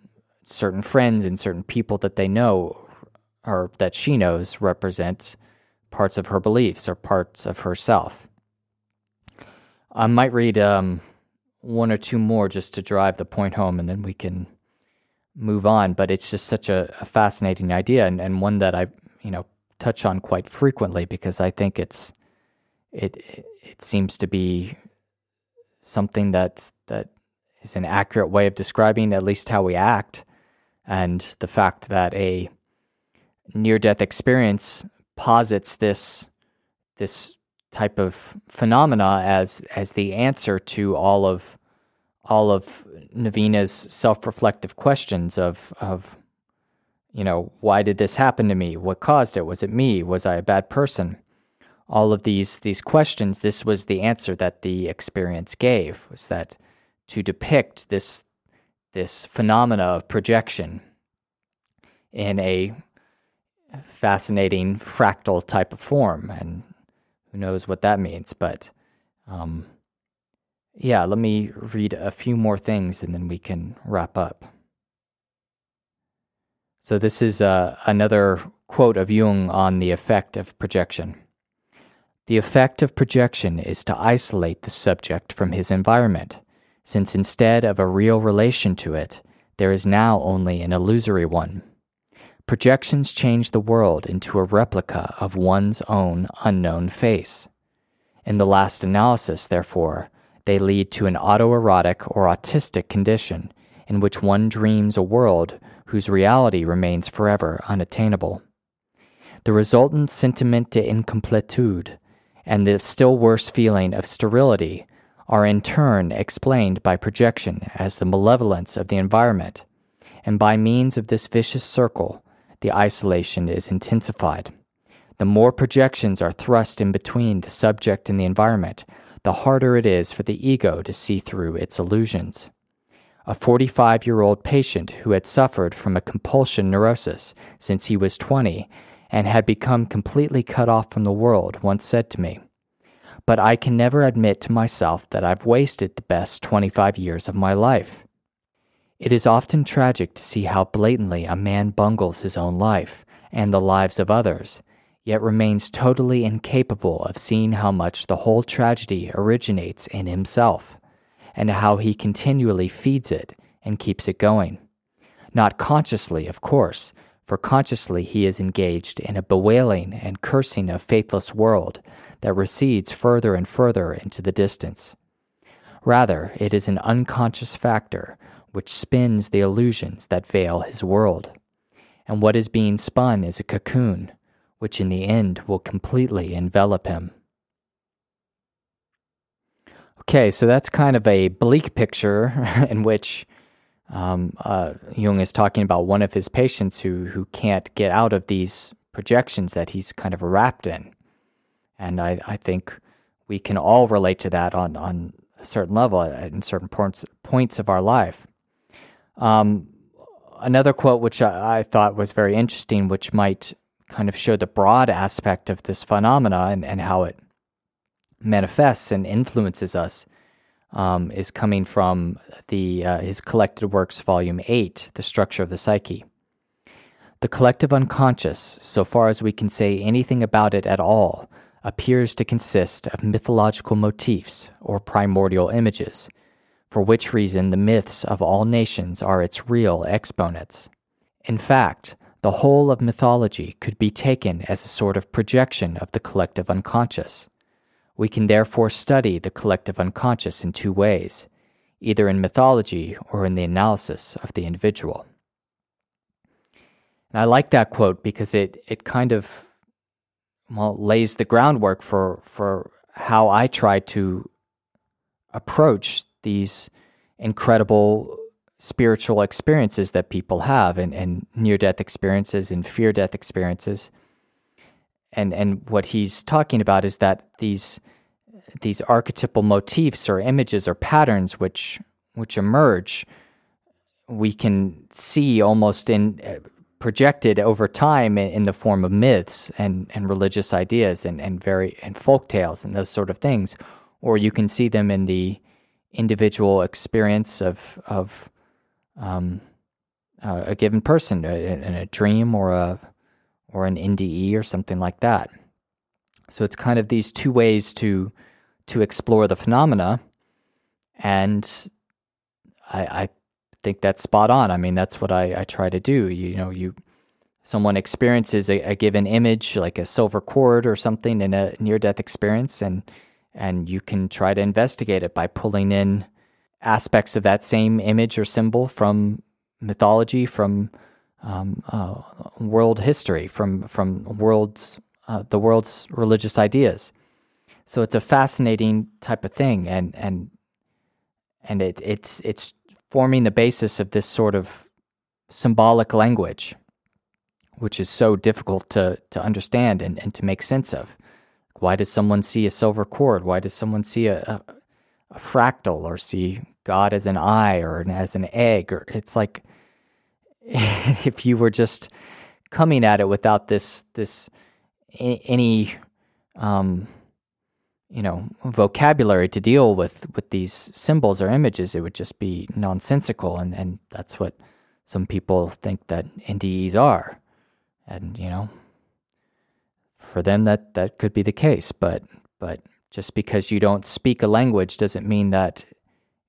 [SPEAKER 2] certain friends and certain people that they know or that she knows represent parts of her beliefs or parts of herself. I might read um, one or two more just to drive the point home, and then we can move on. But it's just such a, a fascinating idea, and, and one that I, you know, touch on quite frequently because I think it's it it seems to be something that that is an accurate way of describing at least how we act, and the fact that a near death experience posits this this type of phenomena as as the answer to all of all of Navina's self-reflective questions of of you know why did this happen to me? What caused it? Was it me? Was I a bad person? All of these these questions this was the answer that the experience gave was that to depict this this phenomena of projection in a fascinating fractal type of form and who knows what that means but um, yeah, let me read a few more things and then we can wrap up. So, this is uh, another quote of Jung on the effect of projection. The effect of projection is to isolate the subject from his environment, since instead of a real relation to it, there is now only an illusory one. Projections change the world into a replica of one's own unknown face. In the last analysis, therefore, they lead to an autoerotic or autistic condition in which one dreams a world whose reality remains forever unattainable. The resultant sentiment de incompletude and the still worse feeling of sterility are in turn explained by projection as the malevolence of the environment, and by means of this vicious circle, the isolation is intensified. The more projections are thrust in between the subject and the environment, the harder it is for the ego to see through its illusions. A 45 year old patient who had suffered from a compulsion neurosis since he was 20 and had become completely cut off from the world once said to me, But I can never admit to myself that I've wasted the best 25 years of my life. It is often tragic to see how blatantly a man bungles his own life and the lives of others yet remains totally incapable of seeing how much the whole tragedy originates in himself, and how he continually feeds it and keeps it going. Not consciously, of course, for consciously he is engaged in a bewailing and cursing of faithless world that recedes further and further into the distance. Rather, it is an unconscious factor which spins the illusions that veil his world. And what is being spun is a cocoon which in the end will completely envelop him. Okay, so that's kind of a bleak picture [laughs] in which um, uh, Jung is talking about one of his patients who who can't get out of these projections that he's kind of wrapped in, and I, I think we can all relate to that on on a certain level uh, in certain points points of our life. Um, another quote which I, I, thought was very interesting, which might kind of show the broad aspect of this phenomena and, and how it manifests and influences us um, is coming from the uh, his collected works volume 8 the structure of the psyche the collective unconscious so far as we can say anything about it at all appears to consist of mythological motifs or primordial images for which reason the myths of all nations are its real exponents in fact the whole of mythology could be taken as a sort of projection of the collective unconscious. We can therefore study the collective unconscious in two ways, either in mythology or in the analysis of the individual. And I like that quote because it, it kind of well, lays the groundwork for, for how I try to approach these incredible spiritual experiences that people have and, and near death experiences and fear death experiences. And and what he's talking about is that these these archetypal motifs or images or patterns which which emerge we can see almost in projected over time in, in, the form of myths and, and religious ideas and, and very and folk tales and those sort of things. Or you can see them in the individual experience of of um, uh, a given person in a dream or a or an NDE or something like that. So it's kind of these two ways to to explore the phenomena, and I, I think that's spot on. I mean, that's what I, I try to do. You, know, you someone experiences a, a, given image, like a silver cord or something, in a near death experience, and and you can try to investigate it by pulling in aspects of that same image or symbol from mythology, from um, uh, world history, from from world's uh, the world's religious ideas. So it's a fascinating type of thing, and and and it, it's it's forming the basis of this sort of symbolic language, which is so difficult to to understand and, and to make sense of. Why does someone see a silver cord? Why does someone see a, a, a fractal or see God as an eye or as an egg, or it's like [laughs] if you were just coming at it without this this any um, you know vocabulary to deal with with these symbols or images, it would just be nonsensical, and and that's what some people think that NDEs are, and you know for them that that could be the case, but but just because you don't speak a language doesn't mean that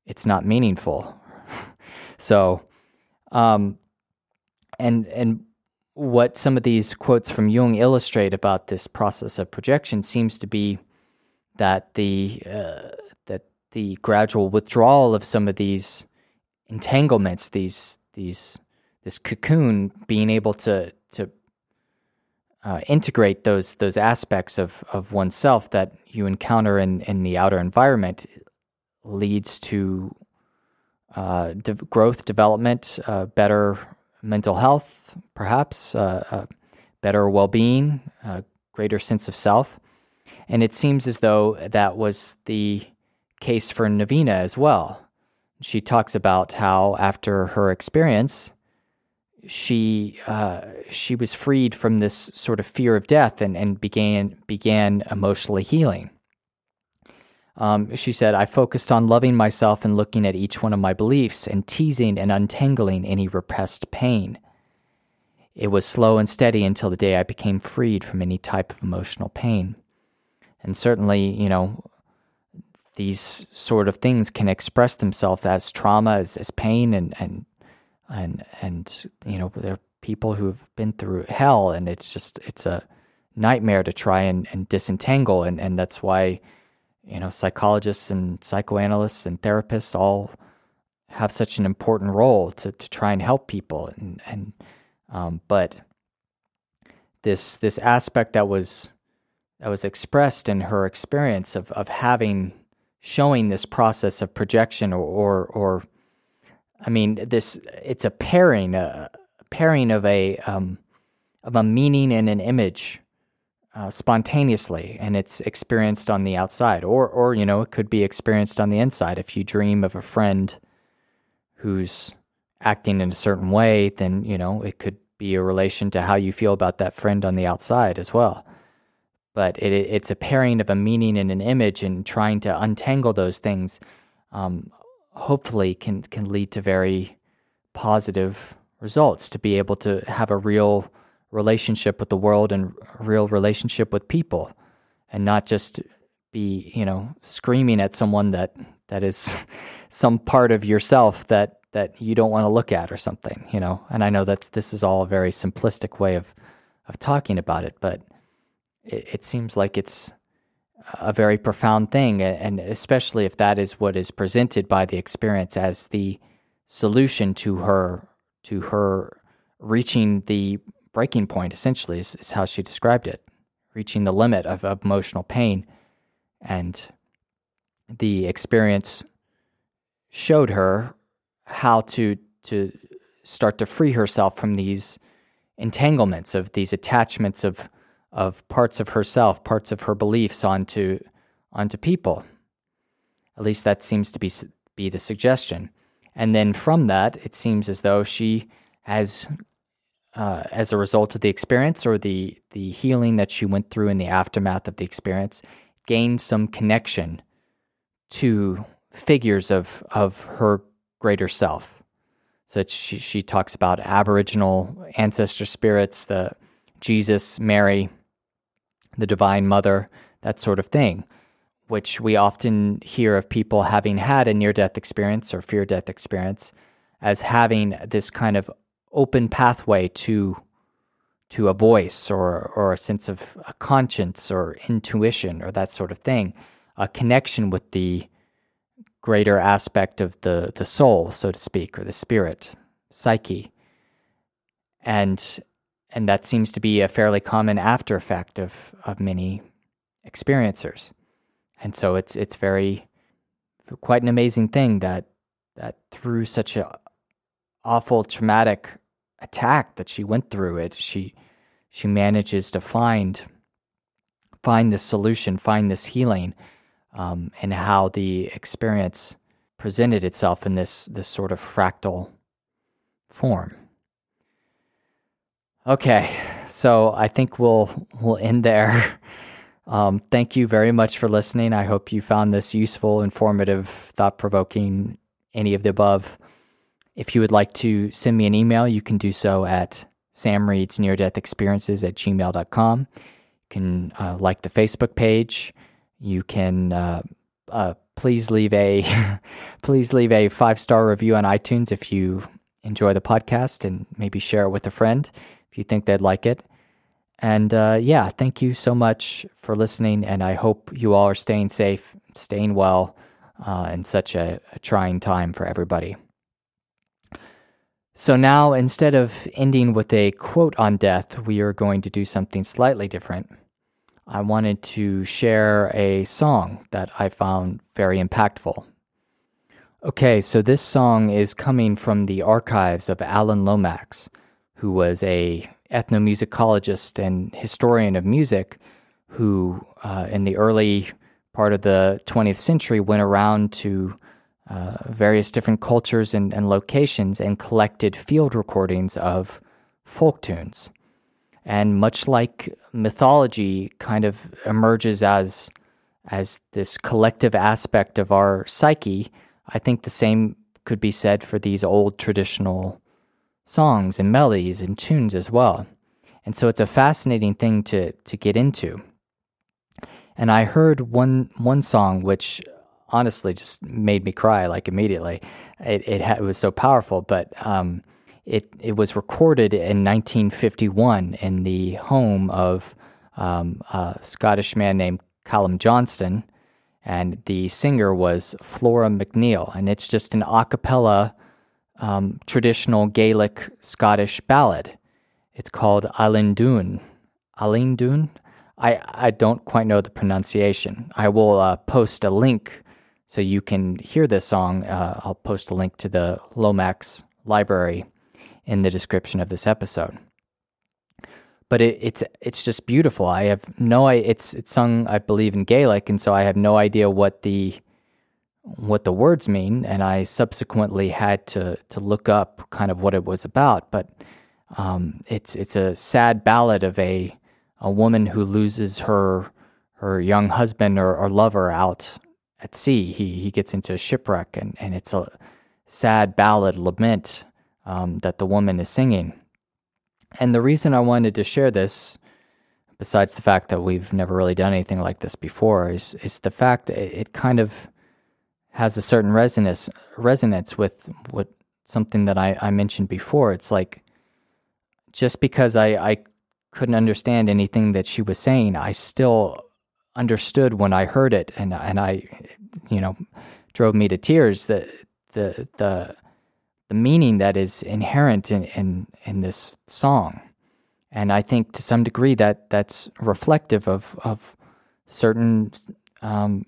[SPEAKER 2] it's not meaningful. [laughs] so, um, and and what some of these quotes from Jung illustrate about this process of projection seems to be that the uh, that the gradual withdrawal of some of these entanglements, these these this cocoon, being able to to uh, integrate those those aspects of of oneself that you encounter in in the outer environment leads to uh, de- growth, development, uh, better mental health, perhaps, uh, better well being, a greater sense of self. And it seems as though that was the case for Navina as well. She talks about how after her experience, she uh, she was freed from this sort of fear of death and, and began began emotionally healing. Um, she said, I focused on loving myself and looking at each one of my beliefs and teasing and untangling any repressed pain. It was slow and steady until the day I became freed from any type of emotional pain. And certainly, you know, these sort of things can express themselves as trauma, as, as pain, and, and, and, and, you know, there are people who've been through hell, and it's just, it's a nightmare to try and, and disentangle. And, and that's why, you know, psychologists and psychoanalysts and therapists all have such an important role to, to try and help people. And, and, um, but this, this aspect that was, that was expressed in her experience of, of having, showing this process of projection or, or, or I mean, this, it's a pairing, a pairing of a, um, of a meaning and an image uh, spontaneously and it's experienced on the outside. Or or you know it could be experienced on the inside. If you dream of a friend who's acting in a certain way then you know it could be a relation to how you feel about that friend on the outside as well. But it, it's a pairing of a meaning and an image and trying to untangle those things um, hopefully can can lead to very positive results. To be able to have a real relationship with the world and real relationship with people and not just be you know screaming at someone that that is [laughs] some part of yourself that that you don't want to look at or something you know? And i know that this is all a very simplistic way of of talking about it but it, it seems like it's a very profound thing and especially if that is what is presented by the experience as the solution to her to her reaching the breaking point, essentially, is, is how she described it, reaching the limit of, emotional pain. And the experience showed her how to to start to free herself from these entanglements of these attachments of of parts of herself, parts of her beliefs onto onto people. At least that seems to be be the suggestion. And then from that, it seems as though she has uh, as a result of the experience or the the healing that she went through in the aftermath of the experience, gained some connection to figures of of her greater self. So she she talks about Aboriginal ancestor spirits, the Jesus, Mary, the Divine Mother, that sort of thing, which we often hear of people having had a near death experience or fear death experience as having this kind of open pathway to to a voice or or a sense of a conscience or intuition or that sort of thing, a connection with the greater aspect of the the soul, so to speak, or the spirit, psyche. And and that seems to be a fairly common after effect of of many experiencers. And so it's it's very quite an amazing thing that that through such a awful traumatic attack that she went through it she she manages to find find this solution find this healing um, and how the experience presented itself in this this sort of fractal form. Okay so i think we'll we'll end there. [laughs] Um, thank you very much for listening. I hope you found this useful informative thought-provoking any of the above if you would like to send me an email, you can do so at samreadsneardeathexperiences at gmail.com. You can uh, like the Facebook page. You can uh, uh, please leave a [laughs] please leave a five star review on iTunes if you enjoy the podcast, and maybe share it with a friend if you think they'd like it. And uh, yeah, thank you so much for listening, and I hope you all are staying safe, staying well uh, in such a, a trying time for everybody. So now, instead of ending with a quote on death, we are going to do something slightly different. I wanted to share a song that I found very impactful. Okay, so this song is coming from the archives of Alan Lomax, who was a ethnomusicologist and historian of music who uh, in the early part of the 20th century went around to uh, various different cultures and, and locations and collected field recordings of folk tunes. And much like mythology kind of emerges as as this collective aspect of our psyche, I think the same could be said for these old traditional songs and melodies and tunes as well. And so it's a fascinating thing to to get into. And I heard one one song which honestly just made me cry like immediately. It it, ha- it was so powerful, but um, it it was recorded in 1951 in the home of um, a Scottish man named Calum Johnston, and the singer was Flora MacNeil, and it's just an a cappella um, traditional Gaelic Scottish ballad. It's called Ailein Duinn. Ailein Duinn? I, I don't quite know the pronunciation. I will uh, post a link so you can hear this song. Uh, I'll post a link to the Lomax library in the description of this episode but it, it's it's just beautiful. I have no it's it's sung I believe in Gaelic, and so I have no idea what the what the words mean, and I subsequently had to to look up kind of what it was about. But um, it's it's a sad ballad of a a woman who loses her her young husband or, or lover out at sea. He he gets into a shipwreck, and and it's a sad ballad lament um, that the woman is singing. And the reason I wanted to share this, besides the fact that we've never really done anything like this before, is is the fact that it kind of has a certain resonance resonance with what something that I, I mentioned before. It's like just because I, I couldn't understand anything that she was saying, I still understood when I heard it and and I you know drove me to tears the the the the meaning that is inherent in, in, in this song. And I think to some degree that that's reflective of, of certain um,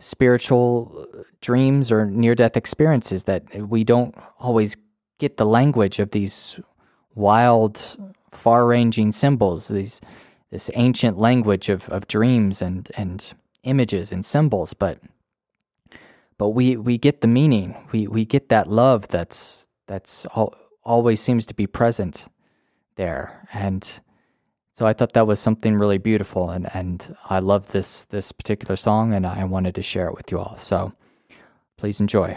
[SPEAKER 2] spiritual dreams or near death experiences that we don't always get the language of these wild, far ranging symbols, these this ancient language of, of dreams and, and images and symbols, but but we we get the meaning. We we get that love that's that's all, always seems to be present there, and so I thought that was something really beautiful, and and I love this this particular song, and I wanted to share it with you all. So please enjoy.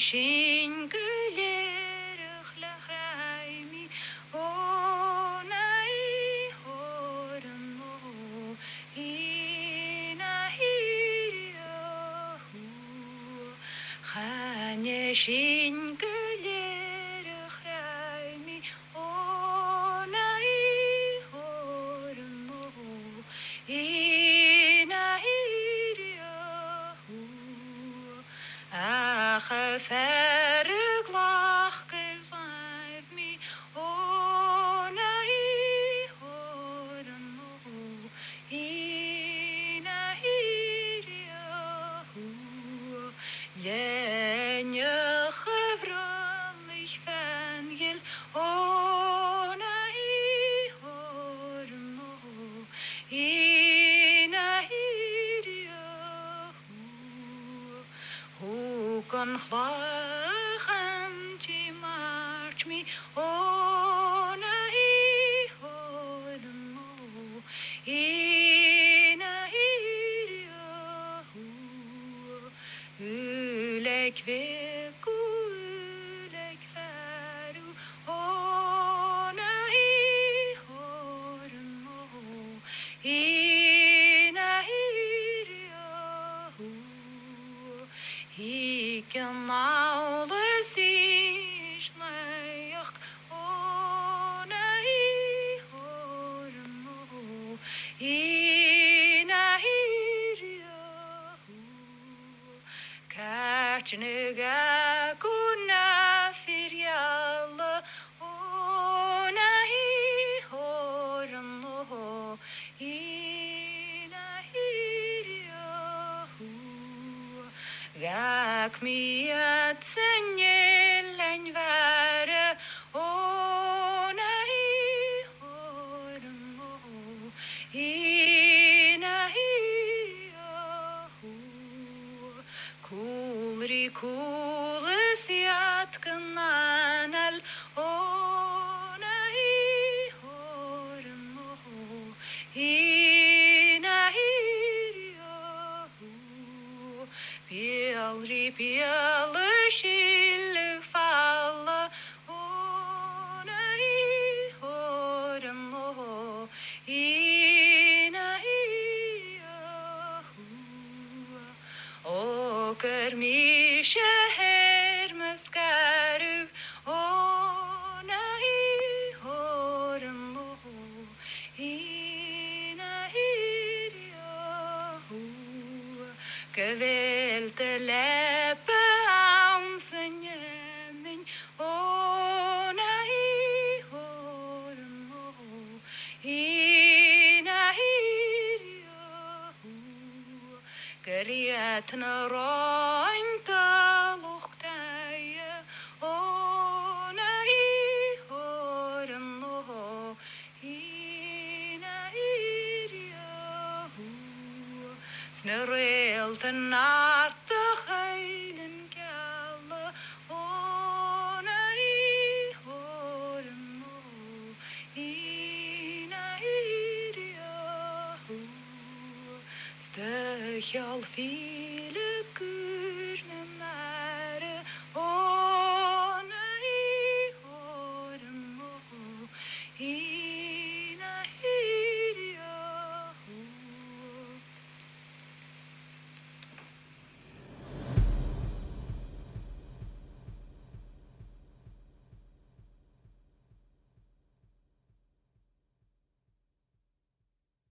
[SPEAKER 3] she Kærtnig